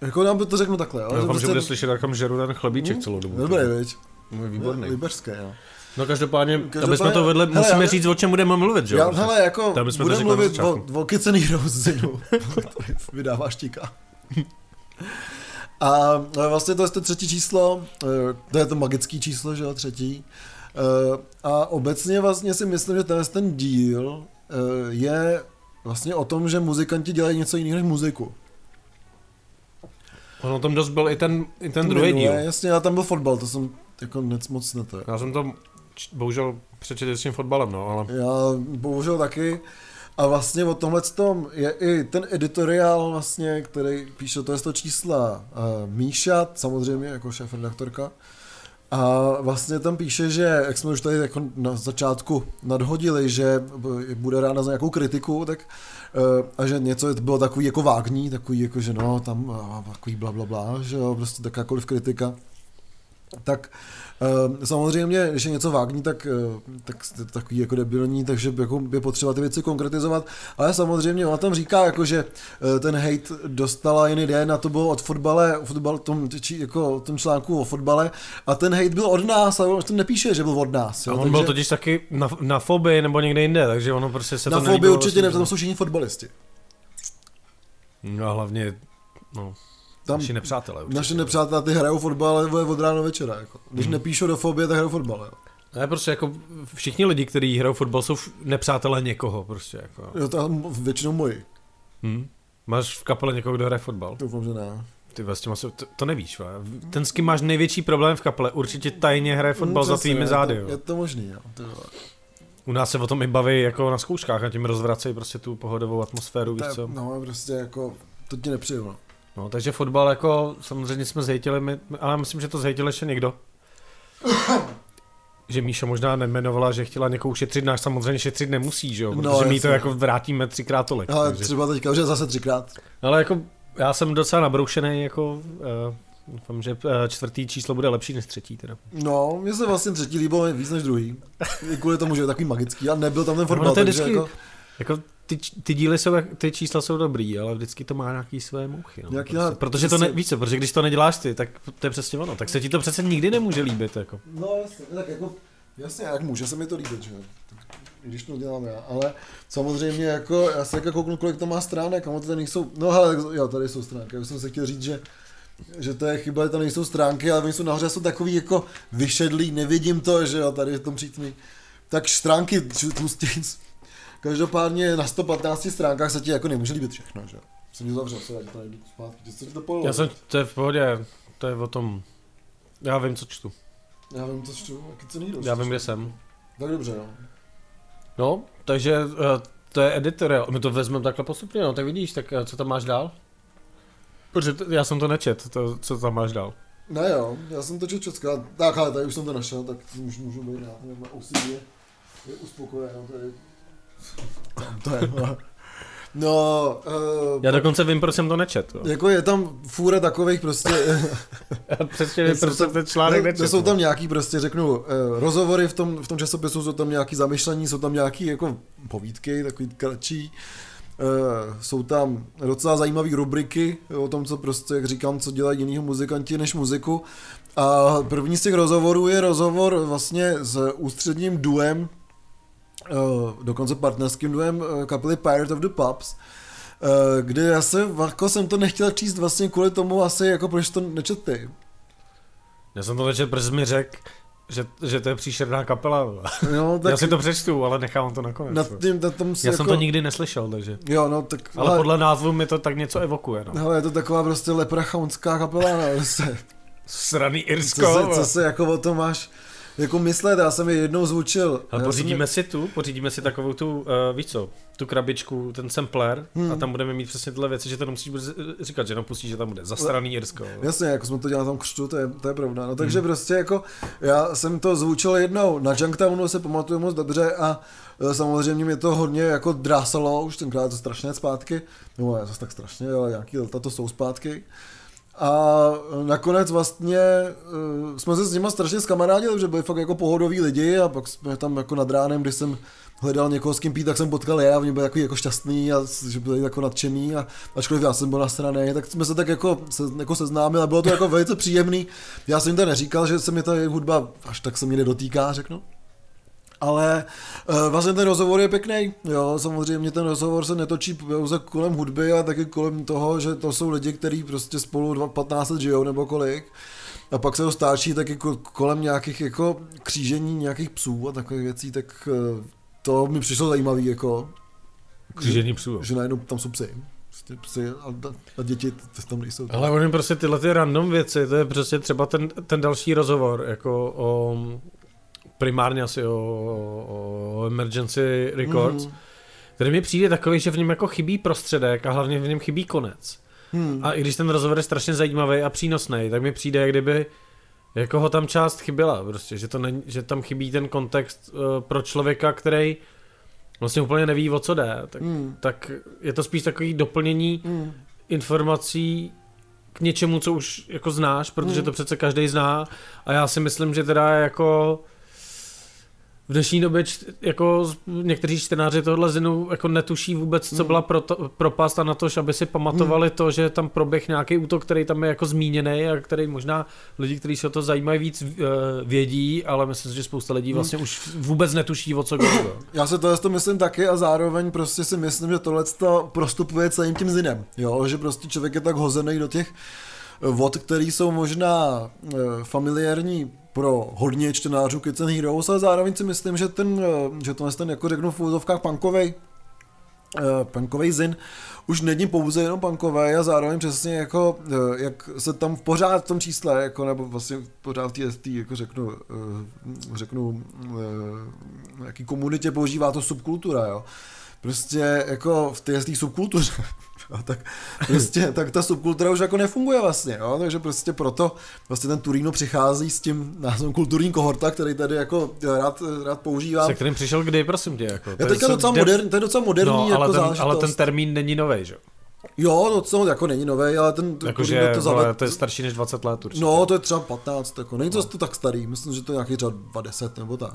jako já to řeknu takhle, jo, Já doufám, že prostě- bude slyšet, jak tam žeru ten chlebíček Hm? celou dobu. Dobrý, viď? No, výborný. Liberské, jo. No každopádně, Každopádně- aby jsme to vedli, hele, musíme já- říct, o čem budeme mluvit, že Já, jo? hele, jako, Tam budeme mluvit o, o and Heroes. Vydává štíka. A e, vlastně to je to třetí číslo, e, to je to magické číslo, že jo, třetí. E, A obecně vlastně si myslím, že tenhle ten díl e, je vlastně o tom, že muzikanti dělají něco jiného než muziku. On o tom dost byl i ten, i ten druhý díl. Jasně, a tam byl fotbal, to jsem jako nec moc neto. Já jsem to bohužel přečetl s tím fotbalem, no, ale Já bohužel taky. A vlastně o tomhle tom je i ten editoriál vlastně, který píše to je to čísla uh, Míša, samozřejmě jako šéf redaktorka. A vlastně tam píše, že jak jsme už tady jako na začátku nadhodili, že bude ráda za nějakou kritiku, tak uh, a že něco bylo takový jako vágní, takový jako, že no, tam uh, takový bla, bla, bla, že jo, prostě takákoliv kritika. Tak Uh, samozřejmě, když je něco vágní, tak, uh, tak je to takový jako debilní, takže jako je potřeba ty věci konkretizovat, ale samozřejmě ona tam říká, jako, že uh, ten hate dostala jiný den a to bylo od fotbale, o fotbal, tom, či, jako, tom článku o fotbale a ten hate byl od nás, ale on tam nepíše, že byl od nás. Jo, a on takže... byl totiž taky na, na fobii nebo někde jinde, takže ono prostě se na to Na fobii určitě ne, tam jsou všichni fotbalisti. No a hlavně, no, tam naši nepřátelé. Určitě. Naši nepřátelé, ty hrajou fotbal ale od rána večera. Jako. Když hmm. nepíšou do fobie, tak hrajou fotbal. Jo. Ne, prostě jako všichni lidi, kteří hrajou fotbal, jsou nepřátelé někoho. Prostě jako. Jo, to většinou moji. Hmm. Máš v kapele někoho, kdo hraje fotbal? Doufám, že ne. Ty vlastně to, to nevíš, va? Ten, s kým máš největší problém v kapele, určitě tajně hraje fotbal no, za tvými zády. Je to, je to možný, jo. To U nás se o tom i baví jako na zkouškách a tím rozvracejí prostě tu pohodovou atmosféru, víš co? No, prostě jako, to ti nepřijde, no. No, takže fotbal jako, samozřejmě jsme zhejtili, my, ale myslím, že to zhejtil ještě někdo. že Míša možná nemenovala, že chtěla někoho ušetřit, náš samozřejmě šetřit nemusí, že jo? No, protože no, my to jako vrátíme třikrát tolik. Ale takže... třeba teďka už zase třikrát. Ale jako já jsem docela nabroušený, jako uh, Doufám, že eh, čtvrtý číslo bude lepší než třetí teda. No, mně se vlastně třetí líbilo víc než druhý. Kvůli tomu, že je takový magický a nebyl tam ten fotbal, no, to je vždycky, jako... jako ty, ty díly jsou, ty čísla jsou dobrý, ale vždycky to má nějaký své mouchy. No, nějaký prostě. Protože to ne, víš co, protože když to neděláš ty, tak to je přesně ono, tak se ti to přece nikdy nemůže líbit. Jako. No jasně, tak jako, jasně, jak může se mi to líbit, že když to dělám já, ale samozřejmě jako, já se jako kouknu, kolik to má stránek, a to tady nejsou, no ale jo, tady jsou stránky, já jsem se chtěl říct, že že to je chyba, že tam nejsou stránky, ale oni jsou nahoře, jsou takový jako vyšedlý, nevidím to, že jo, tady v tom přítmí. Tak stránky tlustic, Každopádně na 115 stránkách se ti jako nemůže líbit všechno, že? Jsem ti zavřel, se já to najdu zpátky. Co to pojelo? Já jsem, to je v pohodě, to je o tom, já vím, co čtu. Já vím, co čtu, jaký co nejde. Já vím, kde jsem. Tak dobře, no. No, takže uh, to je editor, my to vezmeme takhle postupně, no, tak vidíš, tak uh, co tam máš dál? Protože já jsem to nečet, to, co tam máš dál. Ne jo, já jsem to čet česká, tak ale tady už jsem to našel, tak můžu, můžu být rád, na OCD je, je uspokojen, to je, no. No, uh, Já dokonce vím, proč jsem to nečet. No. Jako je tam fůra takových prostě... Přesně vím, proč jsem ten článek nečet. Jsou tam nějaký prostě, řeknu, uh, rozhovory v tom, v tom časopisu, jsou tam nějaký zamyšlení, jsou tam nějaký jako povídky, takový kratší. Uh, jsou tam docela zajímavé rubriky o tom, co prostě, jak říkám, co dělají jinýho muzikanti než muziku. A první z těch rozhovorů je rozhovor vlastně s ústředním duem dokonce partnerským duem uh, kapely Pirate of the Pubs, uh, kde já se, jako jsem to nechtěl číst vlastně kvůli tomu asi, jako proč to nečet ty. Já jsem to nečet, protože mi řekl, že, že to je příšerná kapela. No, tak... Já si to přečtu, ale nechám to nakonec. Nad tím, nad tom Já jako... jsem to nikdy neslyšel, takže. Jo, no tak... Ale, ale podle názvu mi to tak něco evokuje. No. Hele, je to taková prostě leprachaunská kapela, no, prostě. Sraný Irsko. Co se, co se jako o tom máš jako myslet, já jsem je jednou zvučil. Ale pořídíme si tu, pořídíme si takovou tu, uh, víš co, tu krabičku, ten sampler hmm. a tam budeme mít přesně tyhle věci, že to nemusíš říkat, že jenom pustíš, že tam bude zastraný Irsko. Jasně, jako jsme to dělali tam křtu, to je, to je pravda. No takže hmm. prostě jako, já jsem to zvučil jednou, na Junktownu se pamatuju moc dobře a eh, samozřejmě mě to hodně jako drásalo, už tenkrát to strašně zpátky, no je zase tak strašně, ale nějaký leta to jsou zpátky. A nakonec vlastně uh, jsme se s nima strašně zkamarádili, že byli fakt jako pohodoví lidi a pak jsme tam jako nad ránem, když jsem hledal někoho s kým pít, tak jsem potkal je a oni byli jako, jako šťastný a že byli jako nadšený a ačkoliv já jsem byl na straně, tak jsme se tak jako, se, jako seznámili a bylo to jako velice příjemný. Já jsem jim to neříkal, že se mi ta hudba až tak se mě nedotýká, řeknu ale uh, vlastně ten rozhovor je pěkný. Jo, samozřejmě ten rozhovor se netočí pouze kolem hudby, ale taky kolem toho, že to jsou lidi, kteří prostě spolu 15 let žijou nebo kolik. A pak se to stáčí taky kolem nějakých jako křížení nějakých psů a takových věcí, tak uh, to mi přišlo zajímavý, jako. Křížení psů. Že najednou tam jsou psy. Prostě psy a, a děti tam nejsou. Ale oni prostě tyhle ty random věci, to je prostě třeba ten, ten další rozhovor, jako o primárně asi o, o Emergency Records, mm. který mi přijde takový, že v něm jako chybí prostředek a hlavně v něm chybí konec. Hmm. A i když ten rozhovor je strašně zajímavý a přínosný, tak mi přijde, jak kdyby jako ho tam část chyběla, prostě, že, to není, že tam chybí ten kontext uh, pro člověka, který vlastně úplně neví, o co jde, tak, Hmm. tak je to spíš takový doplnění Hmm. informací k něčemu, co už jako znáš, protože Hmm. to přece každý zná a já si myslím, že teda jako v dnešní době č, jako někteří čtenáři tohle zinu jako netuší vůbec, co Hmm. byla pro to, propast a na to, aby si pamatovali to, že tam proběh nějaký útok, který tam je jako zmíněný a který možná lidi, kteří se o to zajímají víc, eh, vědí, ale myslím si, že spousta lidí Hmm. vlastně už vůbec netuší, o co jde. Já se tohle to myslím taky a zároveň prostě si myslím, že tohle to prostupuje celým tím zinem, jo, že prostě člověk je tak hozený do těch vod, který jsou možná eh, familiární pro hodně čtenářů Kids and Heroes, ale zároveň si myslím, že ten, eh, že tohle ten, jako řeknu v úzovkách punkovej, eh, punkovej zin už není pouze jenom punkový a zároveň přesně jako, eh, jak se tam pořád v tom čísle, jako, nebo vlastně pořád v té, jako řeknu, řeknu, jaký komunitě používá to subkultura, jo. Prostě jako v té subkultuře, jo, tak prostě, tak ta subkultura už jako nefunguje vlastně, jo, takže prostě proto vlastně ten Turino přichází s tím názvem kulturní kohorta, který tady jako rád, rád používám. Se kterým přišel kdy, prosím tě? Jako. Je To teďka docela de- moderní, to je docela moderní No, jako ale, ten, ale ten termín není nový, že? jo? Jo, no co, jako není nový, ale ten ten Jakože Turino to vole, zaved... to je starší než 20 let určitě. No, to je třeba 15, jako není to, to tak starý, myslím, že to je nějaký třeba 20 nebo tak.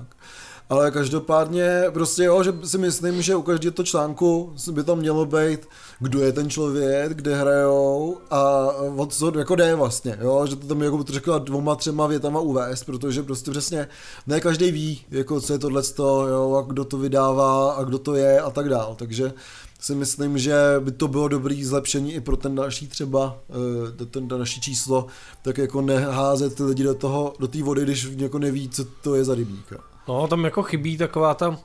Ale každopádně prostě jo, že si myslím, že u každého to článku by tam mělo být, kdo je ten člověk, kde hrajou a o co jako jde vlastně, jo, že to tam jako to řekla dvoma, třema větama uvést, protože prostě přesně ne každý ví, jako co je tohle, jo, a kdo to vydává a kdo to je a tak dál, takže si myslím, že by to bylo dobrý zlepšení i pro ten další třeba, eh, ten další číslo, tak jako neházet ty lidi do toho, do té vody, když jako neví, co to je za rybníka. No, tam jako chybí taková ta,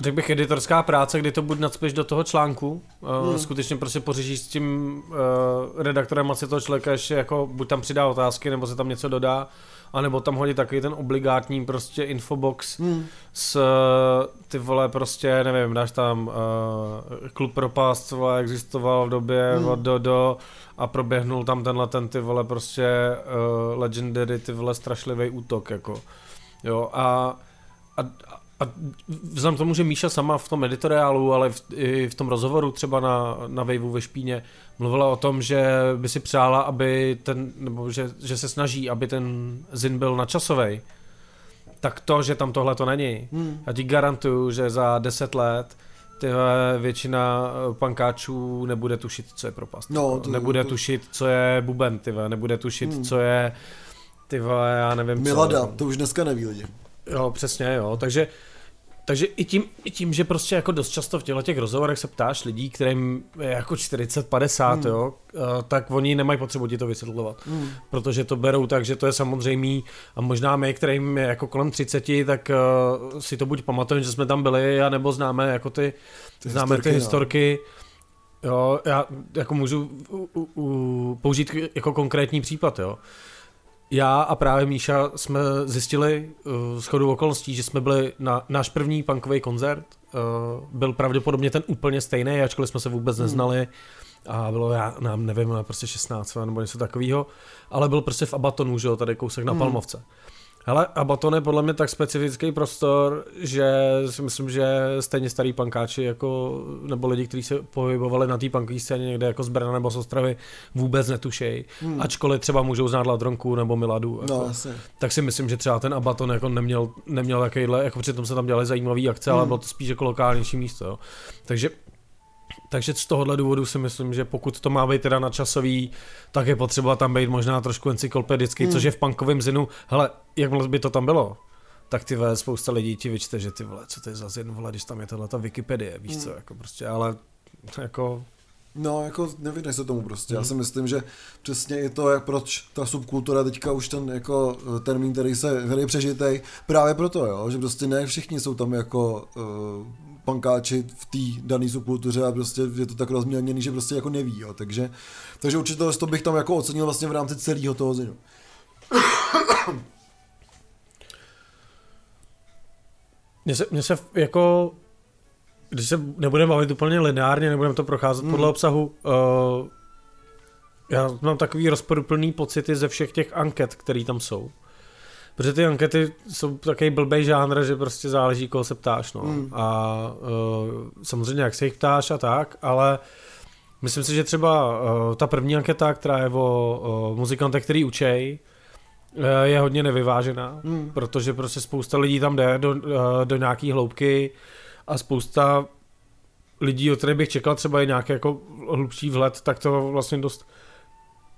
řekl bych, editorská práce, kdy to buď nadspěš do toho článku, uh, Hmm. skutečně prostě pořešíš s tím uh, redaktorem asi toho člověka ještě jako buď tam přidá otázky, nebo se tam něco dodá, anebo tam hodí takový ten obligátní prostě infobox Hmm. s eh, ty vole prostě, nevím, dáš tam uh, klub propast, vole, existoval v době Hmm. od do do a proběhnul tam tenhle ten ty vole prostě uh, legendary ty vole strašlivý útok jako. Jo a, a, a vzhledem k tomu, že Míša sama v tom editoriálu, ale v, i v tom rozhovoru třeba na, na Waveu ve Špíně mluvila o tom, že by si přála, aby ten, nebo že, že se snaží, aby ten zin byl načasový, tak to, že tam tohle to není, Hmm. já ti garantuju, že za 10 let ty vole, většina eh, pankáčů nebude tušit, co je propast. No, to- nebude to- tušit, co je buben, ty vole, nebude tušit, Hmm. co je ty vole, já nevím Milada, co. to už dneska neví lidi. Jo, přesně, jo. Takže, takže i, tím, i tím, že prostě jako dost často v těchto těch rozhovorech se ptáš lidí, kterým je jako 40-50, Hmm. jo, eh, tak oni nemají potřebu ti to vysvětlovat. Hmm. Protože to berou tak, že to je samozřejmý a možná my, kterým je jako kolem 30, tak uh, si to buď pamatujeme, že jsme tam byli, anebo známe jako ty, Ty známe historky, ty no. historky. Jo, já jako můžu u, u, u, použít jako konkrétní případ, jo. Já a právě Míša jsme zjistili uh, s chodou okolností, že jsme byli na náš první punkový koncert. Uh, byl pravděpodobně ten úplně stejný, ačkoliv jsme se vůbec Hmm. neznali. A bylo, já nám nevím, prostě 16 nebo něco takového. Ale byl prostě v Abatonu, že jo, tady kousek na Hmm. Palmovce. Hele, Abaton je podle mě tak specifický prostor, že si myslím, že stejně starý pankáči, jako, nebo lidi, kteří se pohybovali na té punkové scéně někde jako z Brna nebo z Ostravy, vůbec netušejí. Hmm. Ačkoliv třeba můžou znát Ladronku nebo Miladu. Jako, No, jasně. tak si myslím, že třeba ten Abaton jako neměl, neměl takovýhle, jako přitom se tam dělali zajímavé akce, Hmm. ale bylo to spíš jako lokálnější místo. Jo. Takže takže z tohohle důvodu si myslím, že pokud to má být teda nadčasový, tak je potřeba tam být možná trošku encyklopedický, Hmm. hmm. což je v punkovém zinu. Hele, jak by to tam bylo, tak ty vole, spousta lidí ti vyčte, že ty vole, co to je za zin, vole, když tam je tahle ta Wikipedie, víš Hmm. co, jako prostě, ale jako No, jako nevyhneš se tomu prostě. Já Mhm. si myslím, že přesně i to, jak proč ta subkultura teďka už ten jako eh, termín, který se, který je přežitej, právě proto, jo, že prostě ne všichni jsou tam jako uh, pankáči v té dané subkultuře a prostě je to tak rozmělněný, že prostě jako neví, jo, takže, takže určitě to bych tam jako ocenil vlastně v rámci celého toho zinu. Mně se, mně se jako když se nebudeme bavit úplně lineárně, nebudeme to procházet hmm. podle obsahu, uh, já mám takový rozporuplný pocity ze všech těch anket, které tam jsou. Protože ty ankety jsou takový blbej žánr, že prostě záleží, koho se ptáš. No. Hmm. A uh, samozřejmě, jak se jich ptáš a tak, ale myslím si, že třeba uh, ta první anketa, která je o uh, muzikantech, který učej, uh, je hodně nevyvážená, Hmm. protože prostě spousta lidí tam jde do, uh, do nějaký hloubky a spousta lidí, od kterých bych čekal třeba i nějaký jako hlubší vhled, tak to vlastně dost,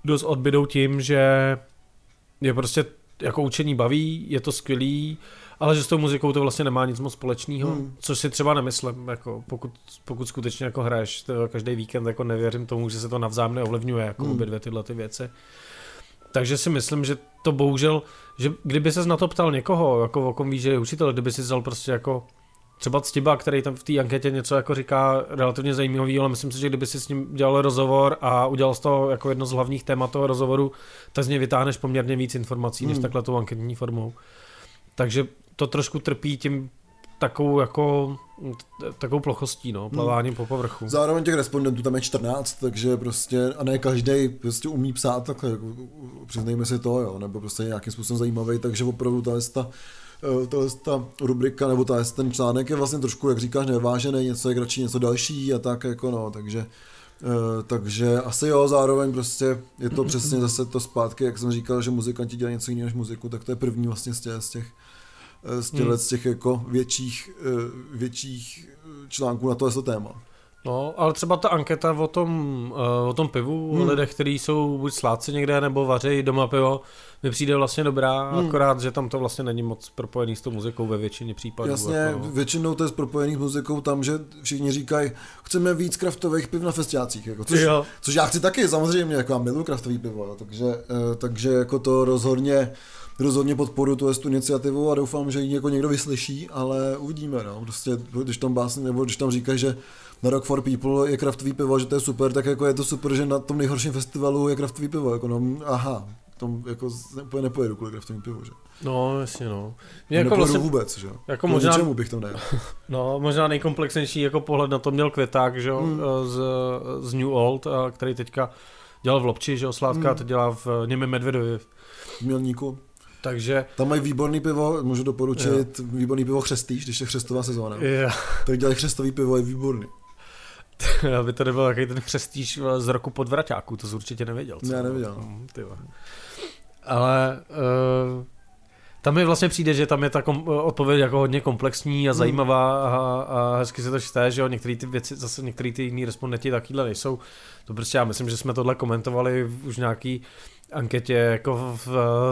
dost odbydou tím, že je prostě jako učení baví, je to skvělý, ale že s tou muzikou to vlastně nemá nic moc společného, Hmm. což si třeba nemyslím, jako pokud, pokud skutečně jako hraješ to každý víkend, jako nevěřím tomu, že se to navzájem neovlivňuje, jako Hmm. hmm. obě dvě tyhle ty věci. Takže si myslím, že to bohužel, že kdyby ses na to ptal někoho, jako o kom víš, že je učitel, kdyby si vzal prostě jako třeba Ctiba, který tam v té anketě něco jako říká relativně zajímavý, ale myslím si, že kdyby si s ním dělal rozhovor a udělal z toho jako jedno z hlavních témat toho rozhovoru, tak z něj vytáhneš poměrně víc informací, než Hmm. takhle tou anketní formou. Takže to trošku trpí tím takovou jako takovou plochostí, no, plaváním po povrchu. Zároveň těch respondentů tam je 14, takže prostě, a ne každý prostě umí psát takhle, jako, přiznejme si to, jo, nebo prostě nějakým způsobem zajímavý, takže opravdu ta ta, tahle ta rubrika, nebo ta ten článek je vlastně trošku, jak říkáš, nevážený, něco je kratší, něco další a tak jako no, takže eh, takže asi jo, zároveň prostě je to přesně zase to zpátky, jak jsem říkal, že muzikanti dělají něco jiného než muziku, tak to je první vlastně z těch, z těch eh, z, těchhle, Hmm. z těch jako větších, eh, větších článků na tohle téma. No, ale třeba ta anketa o tom, uh, o tom pivu, Hmm. hmm. lidech, kteří jsou buď sláci někde, nebo vařejí doma pivo, mi přijde vlastně dobrá, Hmm. akorát, že tam to vlastně není moc propojený s tou muzikou ve většině případů. Jasně, Jako, většinou to je propojený s muzikou tam, že všichni říkají, chceme víc kraftových piv na festiácích, jako, což, jo, což já chci taky, samozřejmě, jako já miluji kraftový pivo, jo, takže, eh, takže jako to rozhodně, rozhodně podporu tu, tu iniciativu a doufám, že ji jako někdo vyslyší, ale uvidíme, no, prostě, když tam básně, nebo když tam říkají, že na Rock for People je kraftový pivo, že to je super, tak jako je to super, že na tom nejhorším festivalu je kraftový pivo, jako no, aha, tom jako úplně nepojedu kvůli kraftovému pivu, že? no, jasně, no. Mě Jako vlastně, vůbec, že? jako Kvůli možná, ničemu bych tam nejel. no, možná nejkomplexnější jako pohled na to měl Květák, že jo, Hmm. hmm. z, z New Old, a který teďka dělal v Lobči, že jo, Sládka, Hmm. teď dělá v Němém Medvedovi. v Mělníku. Takže, Tam mají výborný pivo, můžu doporučit, jo. výborný pivo chřestíš, když je chřestová sezóna. Tak dělají chřestový pivo, je výborný. aby to nebyl takový ten chřestíš z roku podvraťáků, to jsi určitě nevěděl. Ne, nevěděl. Mm, ty vole. Ale uh, tam mi vlastně přijde, že tam je ta kom- odpověď jako hodně komplexní a Hmm. zajímavá a, a hezky se to čte, že jo, některé ty věci, zase některé ty jiný respondenti takovýhle nejsou. To prostě já myslím, že jsme tohle komentovali už nějaký anketě jako v,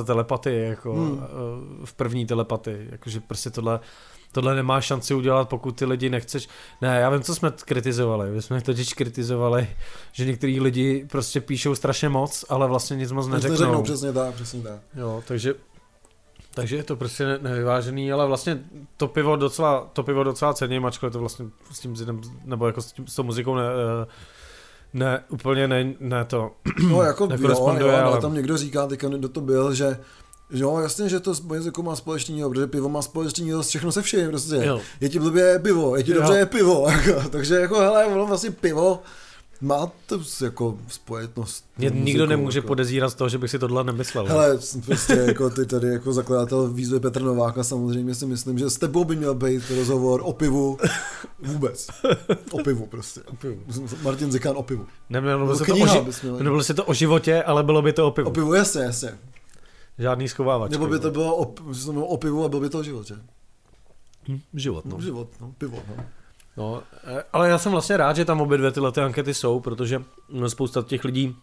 telepatii, jako Hmm. hmm. v první telepatii, jakože prostě tohle tohle nemá šanci udělat, pokud ty lidi nechceš. Ne, já vím, co jsme kritizovali. My jsme totiž kritizovali, že některý lidi prostě píšou strašně moc, ale vlastně nic moc Nic neřeknou. neřeknou, přesně tak, přesně tak. Jo, takže takže je to prostě ne- nevyvážený, ale vlastně to pivo docela, to pivo docela cením, ačkoliv to vlastně s tím nebo jako s, tím, s tou muzikou ne, eh, ne, úplně ne, ne to. No jako, jo, Nekoresponduje, jo, ale ale- tam někdo říká, teďka kdo to byl, že Jo, jasně, že to s muzikou má společného, protože pivo má společného všechno se vším, prostě. Jo. Je ti blbě pivo, je ti Jo. dobře je pivo, jako, takže jako hele, ono vlastně pivo má to jako spojetnost. Mě nikdo nemůže jako. podezírat z toho, že bych si tohle nemyslel. Hele, prostě jako ty tady jako zakladatel výzvy Petr Nováka samozřejmě si myslím, že s tebou by měl být rozhovor o pivu vůbec. O pivu prostě. Martin Zikán o pivu. Nemělo by Nebo se to o, ži- nebylo se to o životě, ale bylo by to o pivu. O pivu, jasně, jasně. Žádný schovávač. Nebo by to bylo o, bylo o pivu a byl by to o životě. hm, život, no. No. Život, no, pivo, no. No. eh, Ale já jsem vlastně rád, že tam obě dvě tyhle ty ankety jsou, protože no, spousta těch lidí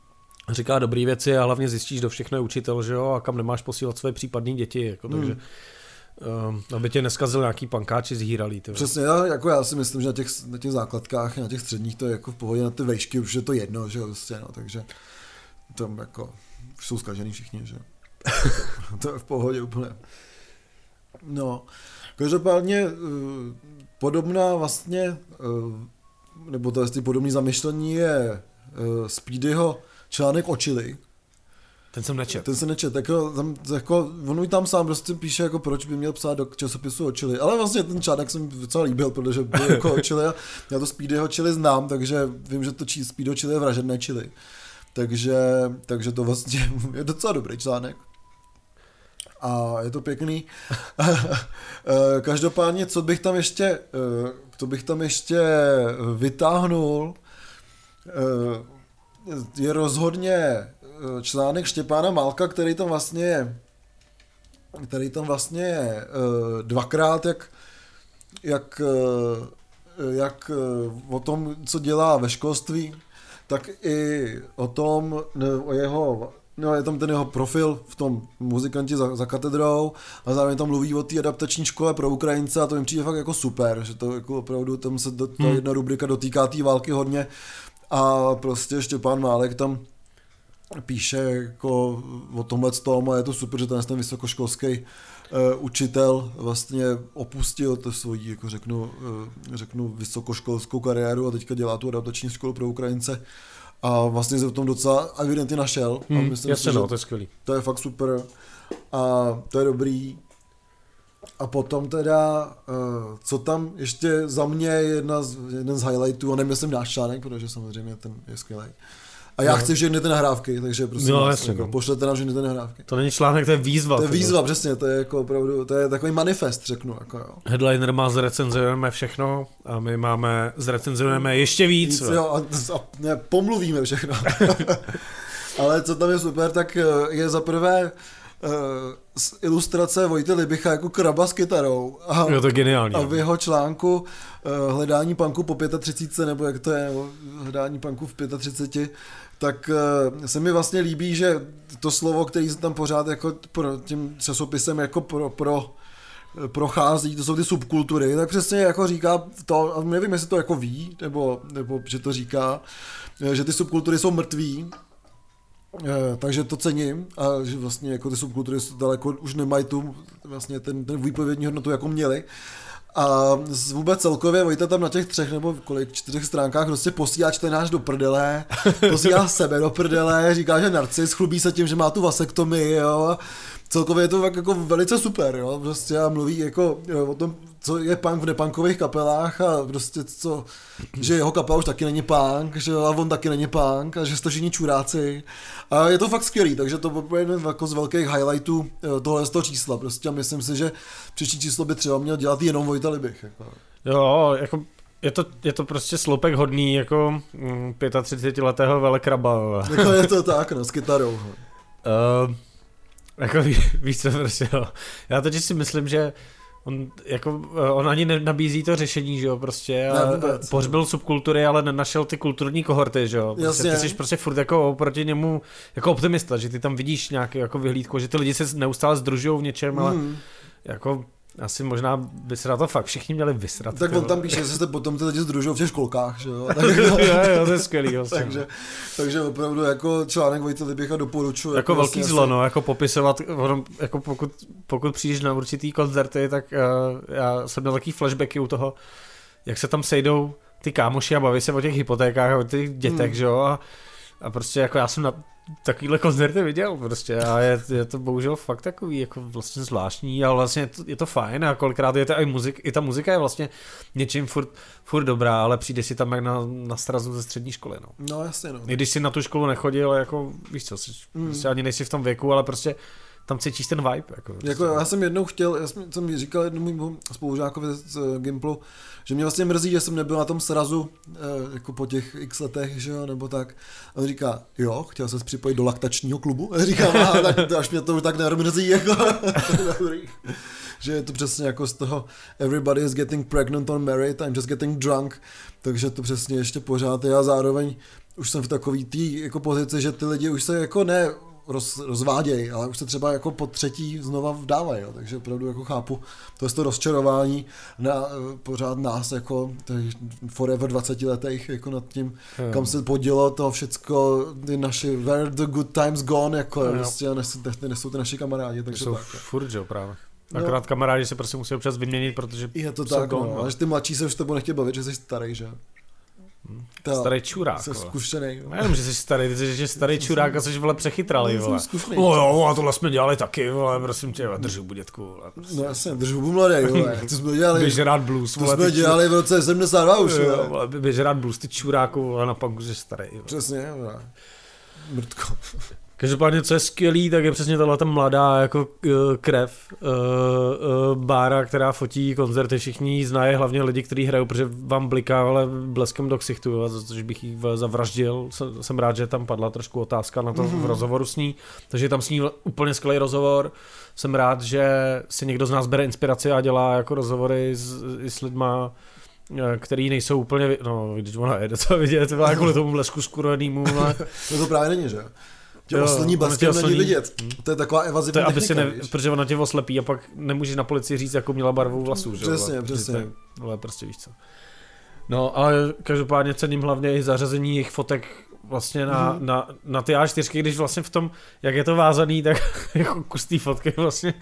říká dobré věci a hlavně zjistíš, kdo všechno je učitel, že jo, a kam nemáš posílat své případné děti, jako, Hmm. takže um, aby tě neskazil nějaký pankáči zhýralý. Ty. vole. Přesně, já, jako já si myslím, že na těch, na těch základkách, na těch středních to je jako v pohodě, na ty vejšky už je to jedno, že jo, prostě, no, takže tam jako už jsou zkažený všichni, že to je v pohodě úplně. No, každopádně eh, podobná vlastně, eh, nebo to je podobný zamyšlení je eh, Speedyho článek o Chili, Ten jsem nečet. Ten se nečet, jako, tam, jako, on tam sám prostě píše, jako proč by měl psát do časopisu o čili, ale vlastně ten článek jsem docela líbil, protože byl jako o a já to Speedyho čili znám, takže vím, že to Speedo čili je vražedné čili. Takže, takže to vlastně je docela dobrý článek. A je to pěkný. Každopádně, co bych tam ještě, to bych tam ještě vytáhnul, je rozhodně článek Štěpána Malka, který tam vlastně je, který tam vlastně je dvakrát, jak, jak, jak o tom, co dělá ve školství, tak i o tom, o jeho No, je tam ten jeho profil v tom muzikanti za, za katedrou a zároveň tam mluví o té adaptační škole pro Ukrajince a to jim přijde fakt jako super, že to jako opravdu tam se do, ta hmm. jedna rubrika dotýká té války hodně a prostě Štěpán Málek tam píše jako o tomhle tom a je to super, že ten, ten vysokoškolský uh, učitel vlastně opustil to svoji, jako řeknu, uh, řeknu vysokoškolskou kariéru a teďka dělá tu adaptační školu pro Ukrajince a vlastně se v tom docela evidentně našel. Hmm, a myslím jasně, si, no, to je skvělý. To je fakt super a to je dobrý. A potom teda, uh, co tam ještě za mě jedna z, jeden z highlightů, a nemyslím náš článek, protože samozřejmě ten je skvělý. A já no. chci všechny ty nahrávky, takže prostě no, jasně, jako, no. pošlete nám všechny ty nahrávky. To není článek, to je výzva. To je výzva, to přesně, to je jako opravdu, to je takový manifest, řeknu. Jako, jo. Headliner má zrecenzujeme všechno a my máme zrecenzujeme ještě víc. víc jo, a, a ne, pomluvíme všechno. Ale co tam je super, tak eh, je za prvé uh, z ilustrace Vojty Libicha jako kraba s kytarou. A, jo, to geniální. A v jeho článku uh, Hledání panku po 35, nebo jak to je, hledání panku v 35, tak uh, se mi vlastně líbí, že to slovo, který se tam pořád jako pro tím časopisem jako pro, pro prochází, to jsou ty subkultury, tak přesně jako říká to, a nevím, jestli to jako ví, nebo, nebo že to říká, že ty subkultury jsou mrtví, Eh, takže to cením a že vlastně jako ty subkultury daleko už nemají tu vlastně ten, ten výpovědní hodnotu, jako měli. A vůbec celkově Vojta tam na těch třech nebo kolik čtyřech stránkách prostě posílá čtenář do prdele, posílá sebe do prdele, říká, že narcis, chlubí se tím, že má tu vasektomii, jo, celkově je to tak jako velice super, jo, prostě a mluví jako jo, o tom, co je punk v nepunkových kapelách a prostě co, že jeho kapela už taky není punk, že a on taky není punk a že to všichni čuráci a je to fakt skvělý, takže to je jeden jako z velkých highlightů tohle z toho čísla prostě a myslím si, že příští číslo by třeba měl dělat jenom Vojta Libich. Jako. Jo, jako je to, je to prostě sloupek hodný jako 35-letého mm, velekraba. Jako je to tak, no, s kytarou. Uh, jako ví, víš co, prostě jo. Já totiž si myslím, že on, jako, eh, on ani nenabízí to řešení, že jo, prostě. A pohřbil subkultury, ale nenašel ty kulturní kohorty, že jo. Prostě, ty jsi prostě furt jako oproti němu jako optimista, že ty tam vidíš nějaký jako vyhlídku, že ty lidi se neustále združují v něčem, mm. ale jako asi možná by se na to fakt všichni měli vysrat. Tak on tam píše, že se potom ty lidi združují v těch školkách, že jo? Tak, jo, jo, to je skvělý. Vlastně. takže, takže opravdu jako článek Vojty Libicha doporučuji. Jako, jako velký vlastně zlo, no, jako popisovat, jako pokud, pokud přijdeš na určitý koncerty, tak uh, já jsem měl takový flashbacky u toho, jak se tam sejdou ty kámoši a baví se o těch hypotékách a o těch dětech, hmm. že jo? A, a prostě jako já jsem na, takovýhle koncerty viděl prostě a je, je, to bohužel fakt takový jako vlastně zvláštní, ale vlastně je to, je to fajn a kolikrát je to i muzik, i ta muzika je vlastně něčím furt, furt dobrá, ale přijde si tam jak na, na strazu ze střední školy, no. No jasně, no. I když si na tu školu nechodil, jako víš co, jsi, mm. prostě ani nejsi v tom věku, ale prostě tam cítíš ten vibe. Jako, jako já jsem jednou chtěl, já jsem, jsem říkal jednomu spolužákovi z Gimplu, že mě vlastně mrzí, že jsem nebyl na tom srazu eh, jako po těch x letech, že jo, nebo tak. A on říká, jo, chtěl se připojit do laktačního klubu. A říkám, a tak, až mě to už tak nemrzí, jako že je to přesně jako z toho everybody is getting pregnant or married, I'm just getting drunk, takže to přesně ještě pořád je a zároveň už jsem v takový tý jako pozici, že ty lidi už se jako ne roz, rozvádějí, ale už se třeba jako po třetí znova vdávají, jo. takže opravdu jako chápu to je to rozčarování na pořád nás jako forever 20 letech jako nad tím, hmm. kam se podělo to všecko, ty naši where the good times gone, jako hmm. prostě nesou, nesou ty naši kamarádi. Takže jsou tak, furt, jo, právě. No. Akorát no. kamarádi se prostě musí občas vyměnit, protože Je to tak, no, ale že ty mladší se už s tebou nechtějí bavit, že jsi starý, že? Ta, Starý čurák, Jsi zkušený. Já jenom, že jsi starý, ty jsi že starý čurák a jsi vole přechytralý, No, vole. zkušený. No jo, a tohle jsme dělali taky, vole, prosím tě, drž hubu, dětku, vole. prostě. No jasně, drž hubu mladý, vole. To jsme dělali, Běž rád blues, to vole, jsme ty dělali v roce 72 už, Jo, vole. Běž rád blues, ty čuráku, vole, na panku, že starý, vole. Přesně, vole. Mrtko. Každopádně, co je skvělý, tak je přesně tahle ta mladá jako uh, krev uh, uh, Bára, která fotí koncerty, všichni ji znají, hlavně lidi, kteří hrajou, protože vám bliká ale bleskem do ksichtu, a za což bych vole, zavraždil. Jsem, jsem rád, že tam padla trošku otázka na to mm-hmm. v rozhovoru s ní, takže tam s ní úplně skvělý rozhovor. Jsem rád, že si někdo z nás bere inspiraci a dělá jako rozhovory s, i s lidma, eh, který nejsou úplně, no, když ona je docela vidět, to byla kvůli tomu blesku skurvenýmu, ale No to právě není, že jo? Tě oslní bleskem tě není oslní. vidět. To je taková To evazivní je, aby si technika, ne, víš? protože ona tě oslepí a pak nemůžeš na policii říct, jakou měla barvu vlasů, že? Přesně, vole, přesně. to je- Ale prostě víš co. No, ale každopádně cením hlavně i zařazení jejich fotek vlastně na, Mhm. na, na ty A4, když vlastně v tom, jak je to vázaný, tak jako kus té fotky vlastně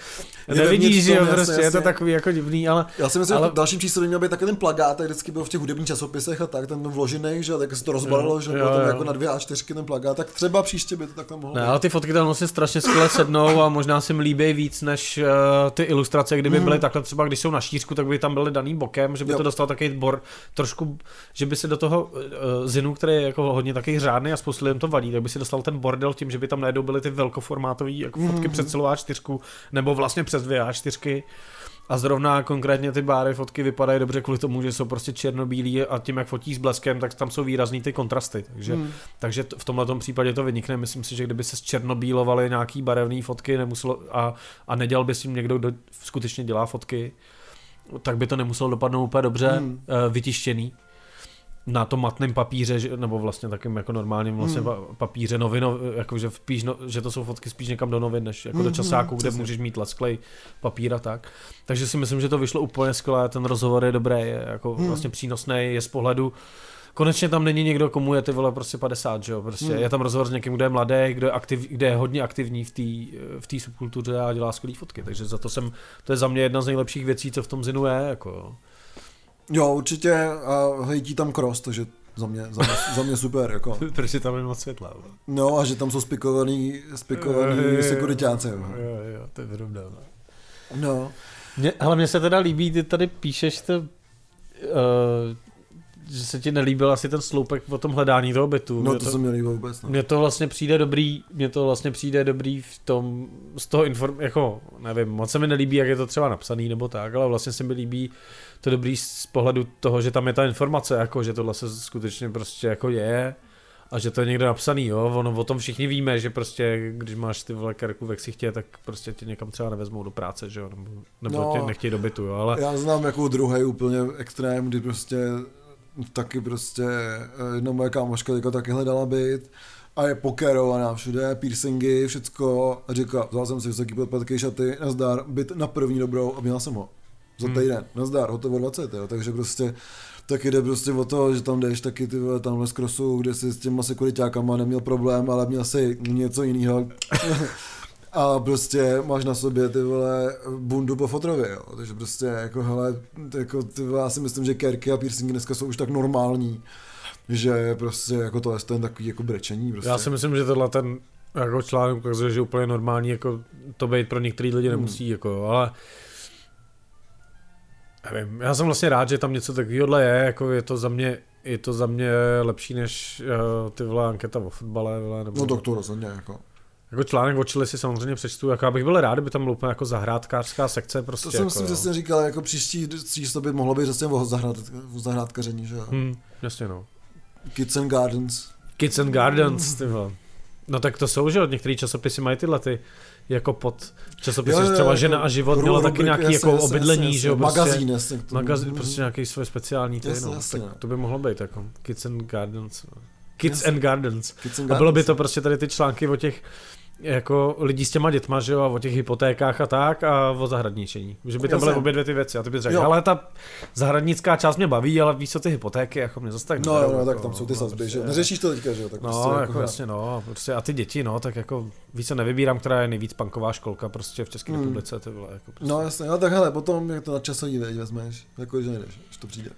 Je nevidíš, že jo, tom, jasně, prostě je to takový jako divný, ale Já si myslím, Ale- že v dalším čísle by měl být taky ten plagát, tak vždycky byl v těch hudebních časopisech a tak, ten vložený, že tak se to rozbalilo, Jo, že bylo tam jako na dvě A4 ten plagát, tak třeba příště by to takhle mohlo Ne, být. ale ty fotky tam vlastně strašně skvěle sednou a možná se mi líbí víc než uh, ty ilustrace, kdyby Mhm. byly takhle třeba, když jsou na šířku, tak by tam byly daný bokem, že by Jo. to dostal takový bor trošku, že by se do toho uh, zinu, který je jako hodně taky řádný a spoustu lidem to vadí, tak by si dostal ten bordel tím, že by tam najednou byly ty velkoformátové jako fotky Mhm. před celou A4, nebo vlastně přes dvě A4. A zrovna konkrétně ty báry fotky vypadají dobře kvůli tomu, že jsou prostě černobílí a tím, jak fotí s bleskem, tak tam jsou výrazný ty kontrasty. Takže Hmm. takže v tomhle případě to vynikne. Myslím si, že kdyby se černobílovaly nějaký barevné fotky nemuselo, a, a nedělal by s tím někdo, kdo skutečně dělá fotky, tak by to nemuselo dopadnout úplně dobře Hmm. hmm. vytištěný na tom matném papíře, že- nebo vlastně takým jako normálním vlastně Hmm. papíře novino, jakože spíš, no, že to jsou fotky spíš někam do novin, než jako Hmm, do časáku, hmm, kde můžeš mít lesklej papír a tak. Takže si myslím, že to vyšlo úplně skvěle, ten rozhovor je dobrý, je jako Hmm. vlastně přínosný, je z pohledu Konečně tam není někdo, komu je ty vole prostě 50, že jo, prostě Hmm. je tam rozhovor s někým, kdo je mladý, kdo je, aktiv, kdo je hodně aktivní v té v té subkultuře a dělá skvělé fotky, takže za to jsem, to je za mě jedna z nejlepších věcí, co v tom Zinu je, jako jo. Určitě a hejtí tam cross, takže za mě, za mě, za mě super, jako. Protože tam je moc světla. No a že tam jsou spikovaný, spikovaný sekuritáci. Jo, jo, to je vyrovná. No, Mě, ale mně se teda líbí, ty tady píšeš to, uh, že se ti nelíbil asi ten sloupek o tom hledání toho bytu. no Mně to se mi líbilo vůbec. No. Mně to vlastně přijde dobrý, mně to vlastně přijde dobrý v tom, z toho inform, jako, nevím, moc se mi nelíbí, jak je to třeba napsaný nebo tak, ale vlastně se mi líbí to dobrý z pohledu toho, že tam je ta informace, jako, že tohle se skutečně prostě jako je a že to je někde napsaný, jo, ono o tom všichni víme, že prostě, když máš ty vole kerku ve ksichtě, tak prostě tě někam třeba nevezmou do práce, že jo, nebo, nebo No. tě nechtějí do bytu, jo, ale Já znám jako druhý úplně extrém, kdy prostě taky prostě eh, jedna moje kámoška jako taky hledala byt a je pokerovaná všude, piercingy, všecko a říká, vzal jsem si vysoký podpatky, šaty, nazdar, byt na první dobrou a měl jsem ho. Za Hmm. týden, nazdar, hotovo 20, jo, takže prostě taky jde prostě o to, že tam jdeš taky ty vole, tamhle z krosu, kde si s těma sekuritákama neměl problém, ale měl si něco jiného. a prostě máš na sobě ty vole bundu po fotrově, jo. takže prostě jako hele, jako ty vole, já si myslím, že kerky a piercingy dneska jsou už tak normální, že prostě jako to je ten takový jako brečení prostě. já si myslím, že tohle ten jako článek ukazuje, že úplně normální, jako to být pro některý lidi Hmm. nemusí, jako, ale nevím, já jsem vlastně rád, že tam něco takového je, jako je to za mě, je to za mě lepší než uh, ty vole anketa o fotbale, vole, nebo No tak to rozhodně jako. jako článek o Chile si samozřejmě přečtu, jako já bych byl rád, kdyby tam byla úplně jako zahrádkářská sekce, prostě To jsem jako, si přesně říkal, jako příští číslo by mohlo být přesně o zahrad, o zahrádkaření, že jo. Hmm, jasně no. Kids and Gardens. Kids and Gardens, ty vole. No tak to jsou, že od některý časopisy mají tyhle ty jako pod časopisy, Jo, jo, třeba jako žena a život měla taky rubriky, nějaký jasně, jako jasně, obydlení, jasně, že jo, prostě, Magazín, magazín, Mhm. prostě nějaký svoje speciální ty, no, jasně, tak no. to by mohlo být jako Kids and Gardens. no. Kids and Gardens. Kids and A bylo by Gardens. to prostě tady ty články o těch jako lidí s těma dětma, že jo, a o těch hypotékách a tak a o zahradničení. Že by tam byly obě dvě ty věci a ty bys řekl, ale ta zahradnická část mě baví, ale víš co ty hypotéky, jako mě zase tak No, neberou, no, tak jako, tam jsou ty no, sazby, že prostě- Neřešíš to teďka, že jo. Tak No, prostě jako, jako jasně, no, prostě a ty děti, no, tak jako víc se nevybírám, která je nejvíc punková školka prostě v České Hmm. republice, ty vole, jako prostě. No jasně, no tak hele, potom jak to na časový vezmeš, jako že nejdeš, až to přijde.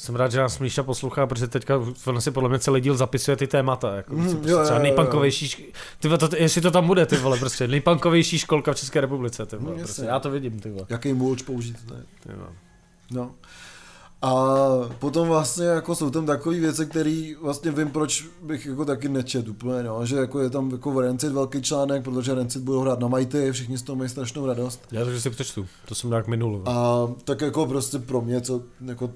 Jsem rád, že nás Míša poslouchá, protože teďka on si podle mě celý díl zapisuje ty témata. Jako, Mm, jo, prostě jo, třeba jo, nejpankovější, ty vole, to, jestli to tam bude, ty vole, prostě nejpankovější školka v České republice, ty vole, Mm, prostě, já to vidím, ty vole. Jaký mulč použít, to je. Ty vole. No. A potom vlastně jako jsou tam takové věci, které vlastně vím, proč bych jako taky nečet úplně, no. že jako je tam jako v Rancid velký článek, protože Rancid budou hrát na Mighty, všichni z toho mají strašnou radost. Já to, že si přečtu, to jsem nějak minul. A tak jako prostě pro mě, co, jako,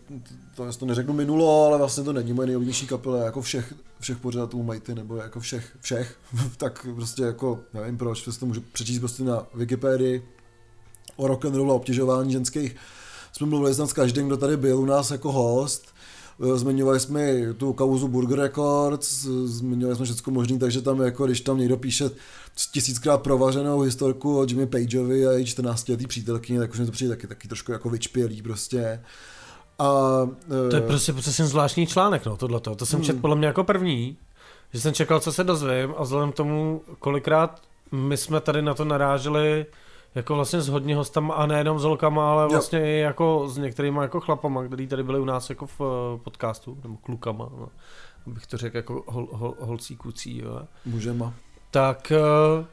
to, to neřeknu minulo, ale vlastně to není moje nejoblíbenější kapela, jako všech, všech pořadatelů Mighty, nebo jako všech, všech, tak prostě jako, nevím proč, prostě to můžu přečíst prostě na Wikipedii o rock and roll a obtěžování ženských. Jsme mluvili snad s každým, kdo tady byl u nás jako host. Eh, Zmiňovali jsme tu kauzu Burger Records, eh, zmiňovali jsme všechno možný, takže tam jako, když tam někdo píše tisíckrát provařenou historku o Jimmy Pageovi a její 14 letý přítelkyni, tak už mi to přijde taky, taky trošku jako vyčpělý prostě. A, To je eh, prostě přesně zvláštní článek, no, tohleto. To jsem Hmm. četl podle mě jako první, že jsem čekal, co se dozvím a vzhledem k tomu, kolikrát my jsme tady na to naráželi jako vlastně s hodně hostama a nejenom s holkama, ale Jo. vlastně i jako s některýma jako chlapama, kteří tady byli u nás jako v eh, podcastu, nebo klukama, no. abych to řekl jako hol, hol, holcí kucí, jo. Můžeme. tak eh,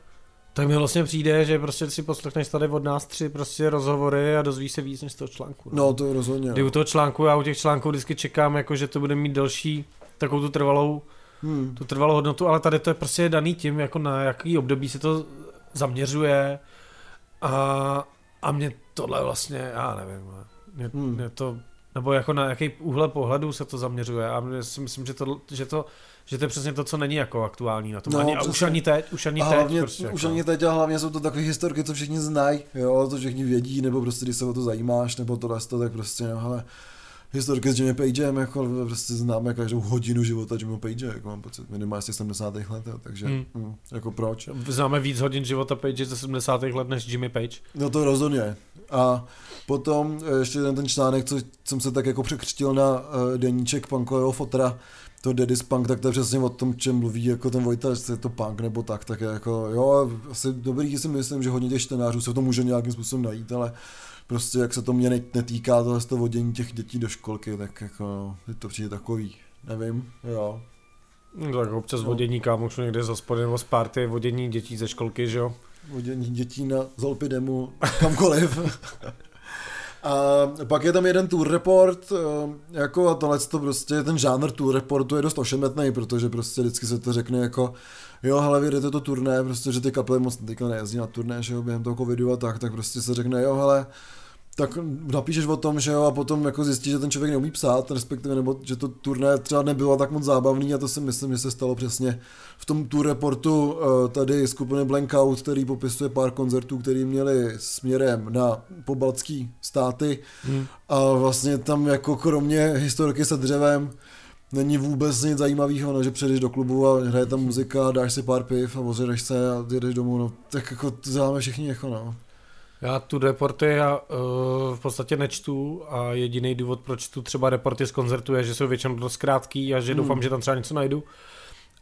tak mi vlastně přijde, že prostě si poslechneš tady od nás tři prostě rozhovory a dozvíš se víc než z toho článku. No to rozhodně. Kdy u toho článku, já u těch článků vždycky čekám, jako, že to bude mít další takovou tu trvalou, Hmm. tu trvalou hodnotu, ale tady to je prostě daný tím, jako na jaký období se to zaměřuje a, a mě tohle vlastně, já nevím, mě, Hmm. mě to, nebo jako na jaký úhle pohledu se to zaměřuje a mě si myslím, že to, že to, že to je přesně to, co není jako aktuální na tom. No, ani, a už ani teď, už ani A teď. hlavně, prostě, už jako. ani teď a hlavně jsou to takové historky, co všichni znají, jo, to všichni vědí, nebo prostě když se o to zajímáš, nebo tohle, to, tak prostě, no, ale historky s Jimmy Pagem, jako prostě známe každou hodinu života Jimmy Page, jako mám pocit, minimálně z těch 70. let, jo, takže, hmm. Hmm, jako proč? Známe víc hodin života Page ze 70. let než Jimmy Page. No to rozhodně. A potom eh, ještě jeden ten článek, co jsem se tak jako překřtil na uh, deníček punkového fotra, to Daddy's Punk, tak to je přesně o tom, čem mluví jako ten Vojta, jestli je to punk nebo tak, tak je jako, jo, asi dobrý si myslím, že hodně těch čtenářů se to může nějakým způsobem najít, ale prostě jak se to mě ne- netýká, tohle toho vodění těch dětí do školky, tak jako je to přijde takový, nevím, jo. No, tak občas No. vodění kámošů někde z hospody nebo z party, vodění dětí ze školky, že jo. Vodění dětí na Zolpidemu, kamkoliv. A pak je tam jeden tour report, eh, jako a tohle to prostě, ten žánr tour reportu je dost ošemetný, protože prostě vždycky se to řekne jako, jo, hele, vy jdete to turné, prostě, že ty kapely moc teďka nejezdí na turné, že jo, během toho covidu a tak, tak prostě se řekne, jo, hele, tak napíšeš o tom, že jo, a potom jako zjistíš, že ten člověk neumí psát, respektive, nebo že to turné třeba nebylo tak moc zábavný a to si myslím, že se stalo přesně v tom tour reportu eh, tady skupiny Blankout, který popisuje pár koncertů, který měli směrem na pobaltský státy Hmm. a vlastně tam jako kromě historky se dřevem není vůbec nic zajímavého, no, že přijdeš do klubu a hraje tam muzika, dáš si pár piv a ozjedeš se a jedeš domů, no, tak jako to děláme všichni, jako no. Já tu reporty já uh, v podstatě nečtu a jediný důvod, proč tu třeba reporty z koncertu je, že jsou většinou dost krátký a že Hmm. doufám, že tam třeba něco najdu.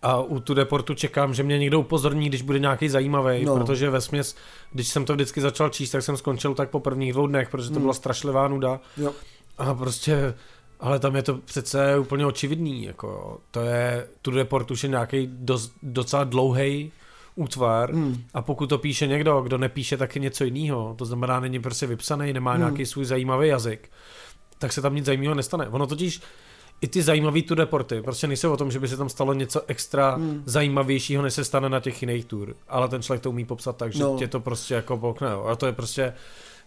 A u tu reportu čekám, že mě někdo upozorní, když bude nějaký zajímavý, No. protože ve směs, když jsem to vždycky začal číst, tak jsem skončil tak po prvních dvou dnech, protože to Hmm. byla strašlivá nuda. Jo. A prostě, ale tam je to přece úplně očividný, jako to je, tu report už je nějaký docela dlouhý útvar Hmm. a pokud to píše někdo, kdo nepíše taky něco jiného, to znamená, není prostě vypsaný, nemá Hmm. nějaký svůj zajímavý jazyk, tak se tam nic zajímavého nestane. Ono totiž i ty zajímavý tu reporty, prostě nejsou o tom, že by se tam stalo něco extra Hmm. zajímavějšího, než se stane na těch jiných tur. Ale ten člověk to umí popsat tak, že No. tě to prostě jako polkne. Jo. A to je prostě,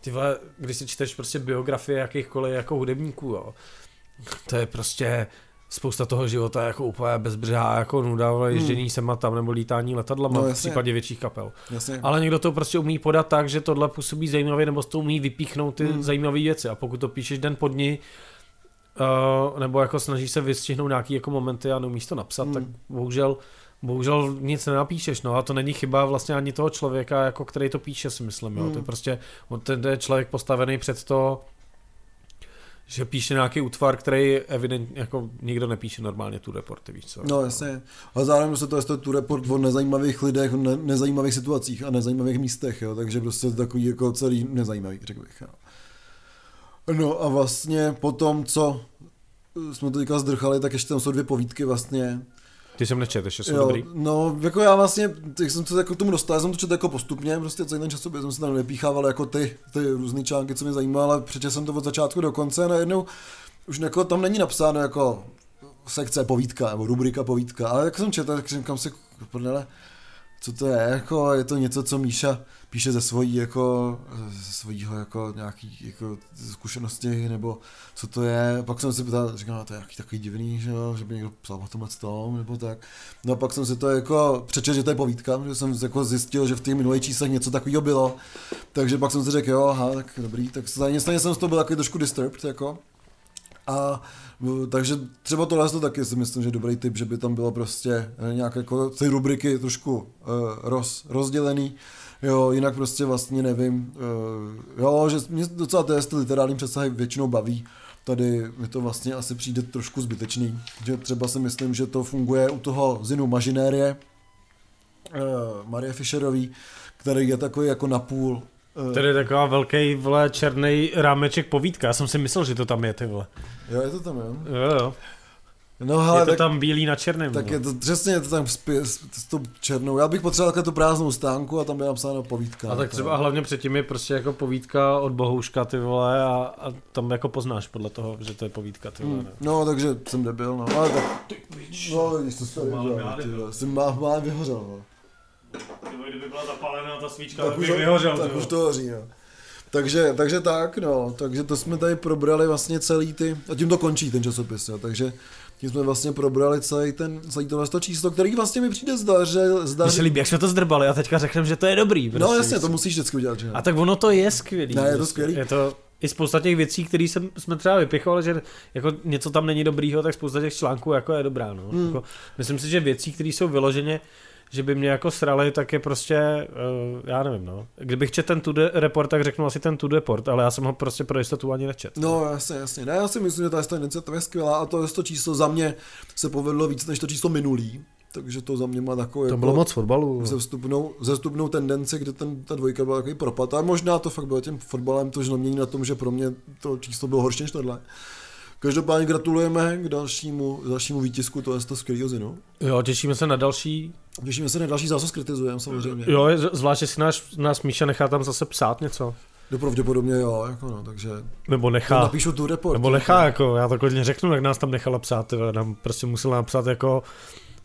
ty vole, když si čteš prostě biografie jakýchkoliv jako hudebníků, jo, to je prostě spousta toho života je jako úplně bezbřehá, jako nuda, vole, ježdění sem a tam, nebo lítání letadlama No, v případě větších kapel. Jasně. Ale někdo to prostě umí podat tak, že tohle působí zajímavě, nebo to umí vypíchnout ty Hmm. hmm. zajímavé věci. A pokud to píšeš den po dni, uh, nebo jako snažíš se vystihnout nějaký jako momenty a neumíš to napsat, Hmm. hmm. tak bohužel bohužel nic nenapíšeš, no a to není chyba vlastně ani toho člověka, jako který to píše, si myslím, jo. Hmm. To je prostě, on ten je člověk postavený před to, že píše nějaký útvar, který evidentně, jako nikdo nepíše normálně tu reporty, víš co. No jasně. A zároveň se to je tu report o nezajímavých lidech, ne, nezajímavých situacích a nezajímavých místech, jo, takže prostě takový jako celý nezajímavý, řekl bych. Jo. No a vlastně potom, co jsme to teďka zdrchali, tak ještě tam jsou dvě povídky vlastně. Ty jsem nečet, ještě jsou Jo, dobrý. no, jako já vlastně, jak jsem se jako k tomu dostal, já jsem to četl jako postupně, prostě celý ten časopis jsem se tam nepíchával jako ty, ty různý články, co mě zajímaly, ale přečetl jsem to od začátku do konce a najednou už jako tam není napsáno jako sekce povídka nebo rubrika povídka, ale jak jsem četl, tak říkám si, prdele, co to je, jako je to něco, co Míša píše ze svojí jako, ze svojího jako nějaký jako zkušenosti, nebo co to je, pak jsem si ptal, říkám, no, to je nějaký takový divný, že, jo, že by někdo psal o tomhle tom, nebo tak. No a pak jsem si to jako přečetl, že to je povídka, že jsem jako zjistil, že v těch minulých číslech něco takového bylo, takže pak jsem si řekl, jo, aha, tak dobrý, tak stejně, jsem z toho byl takový trošku disturbed, jako. A takže třeba tohle to taky si myslím, že je dobrý tip, že by tam bylo prostě eh, nějak jako ty rubriky trošku uh, roz, rozdělený. Jo, jinak prostě vlastně nevím. Uh, jo, že mě docela ty, ty literární přesahy většinou baví. Tady mi to vlastně asi přijde trošku zbytečný. Že třeba si myslím, že to funguje u toho Zinu Mažinérie, uh, Marie Fischerový, který je takový jako napůl eh, Tady je taková velký, vole, černý rámeček povídka. Já jsem si myslel, že to tam je, ty vole. Jo, je to tam, jo. Jo, jo. No, Ale je to tak, tam bílý na černém. tak vole. je to přesně je to tam s, s, s tou černou. Já bych potřeboval takhle tu prázdnou stánku a tam by napsáno povídka. A tak třeba hlavně předtím je prostě jako povídka od Bohouška, ty vole, a, a tam jako poznáš podle toho, že to je povídka, ty vole. Hmm, no, takže jsem debil, no. Ale tak, no, vidíš, to ty no. vole, Jsem má, má vyhořel, no. Ty kdyby byla zapálená ta svíčka, Tak, už, tak už to hoří, no. Takže, takže tak, no, takže to jsme tady probrali vlastně celý ty, a tím to končí ten časopis, jo, takže tím jsme vlastně probrali celý ten, celý tohle to číslo, který vlastně mi přijde zda, že, zda, Mně se líbí, jak jsme to zdrbali a teďka řekneme, že to je dobrý. no prostě, jasně, víš to musíš vždycky udělat, že. A tak ono to je skvělý. Ne, je to prostě. skvělý. Je to i spousta těch věcí, které jsme třeba vypichovali, že jako něco tam není dobrýho, tak spousta těch článků jako je dobrá. No. Hmm. Jako, myslím si, že věcí, které jsou vyloženě, že by mě jako srali, tak je prostě, uh, já nevím, no. Kdybych četl ten Tude report, tak řeknu asi ten Tude report, ale já jsem ho prostě pro jistotu ani nečet. No jasně, jasně. Ne, já si myslím, že ta ta iniciativa je skvělá a to, to číslo za mě se povedlo víc než to číslo minulý. Takže to za mě má takovou To jako bylo moc fotbalu. zestupnou, zestupnou tendenci, kde ten, ta dvojka byla takový propad. A možná to fakt bylo tím fotbalem, to že mění na tom, že pro mě to číslo bylo horší než tohle. Každopádně gratulujeme k dalšímu, dalšímu vítězku toho, toho skvělého zinu. Jo, těšíme se na další. Těšíme se na další zásos kritizujeme samozřejmě. Jo, zvlášť, jestli náš, nás Míša nechá tam zase psát něco. No pravděpodobně jo, jako no, takže Nebo nechá. napíšu tu report. Nebo nechá, jako, já to klidně řeknu, jak nás tam nechala psát, tyhle, nám prostě musela napsat jako,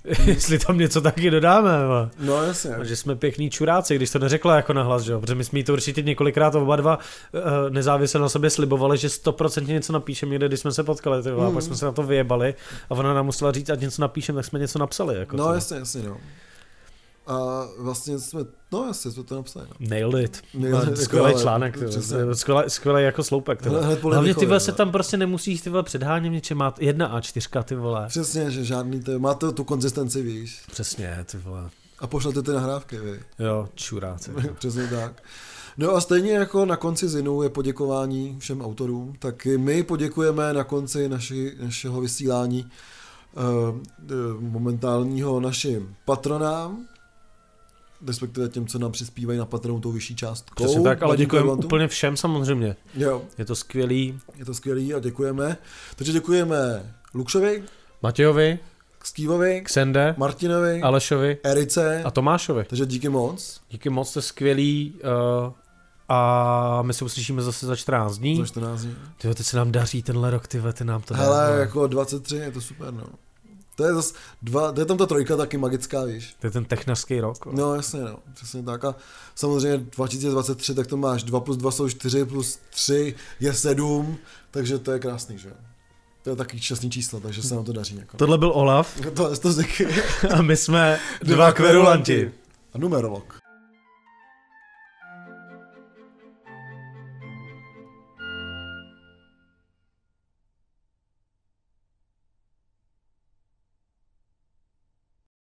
jestli tam něco taky dodáme, vole. No jasně. A že jsme pěkný čuráci, když to neřekla jako nahlas, že jo, protože my jsme jí to určitě několikrát oba dva uh, nezávisle na sobě slibovali, že stoprocentně něco napíšeme někde, když jsme se potkali, ty vole, a Mm. pak jsme se na to vyjebali a ona nám musela říct, ať něco napíšeme, tak jsme něco napsali, jako No jasně, jasně, no. A vlastně jsme, no jasně, jsme to napsali. No. Nailed it. Nailed it, No, Skvělý jako, článek, ty přesně. vole. skvělý, skvělý jako sloupek. Ty podle Hlavně ty vole se tam prostě nemusíš ty vole předhánět něčem, má jedna a čtyřka ty vole. Přesně, že žádný, to, máte tu konzistenci, víš. Přesně, ty vole. A pošlete ty nahrávky, vy. Jo, čuráci. Přesně tak. No a stejně jako na konci Zinu je poděkování všem autorům, tak i my poděkujeme na konci naši, našeho vysílání uh, momentálního našim patronám, respektive těm, co nám přispívají na patronu tou vyšší částkou. Přesně tak, ale děkujeme úplně všem samozřejmě. Jo, Je to skvělý. je to skvělý a děkujeme. Takže děkujeme Lukšovi, Matějovi, Steve Ksende, Martinovi, Alešovi Erice, a Tomášovi. takže díky moc Díky moc, to je skvělý. Uh, a my se uslyšíme zase za 14 dní. za 14 dní. Tyjo, teď se nám daří tenhle rok, ty ty nám to dá, Hele, vole. jako 23 je to super, no. To je zas dva, to je tam ta trojka taky magická, víš. To je ten technařský rok. vole. No jasně, no, přesně tak. A samozřejmě 2023, tak to máš 2 plus 2 jsou 4, plus 3 je 7, takže to je krásný, že jo. To je taky šťastný číslo, takže se nám to daří. Jako. Tohle byl Olaf To, to, a my jsme dva kverulanti. A numerolog.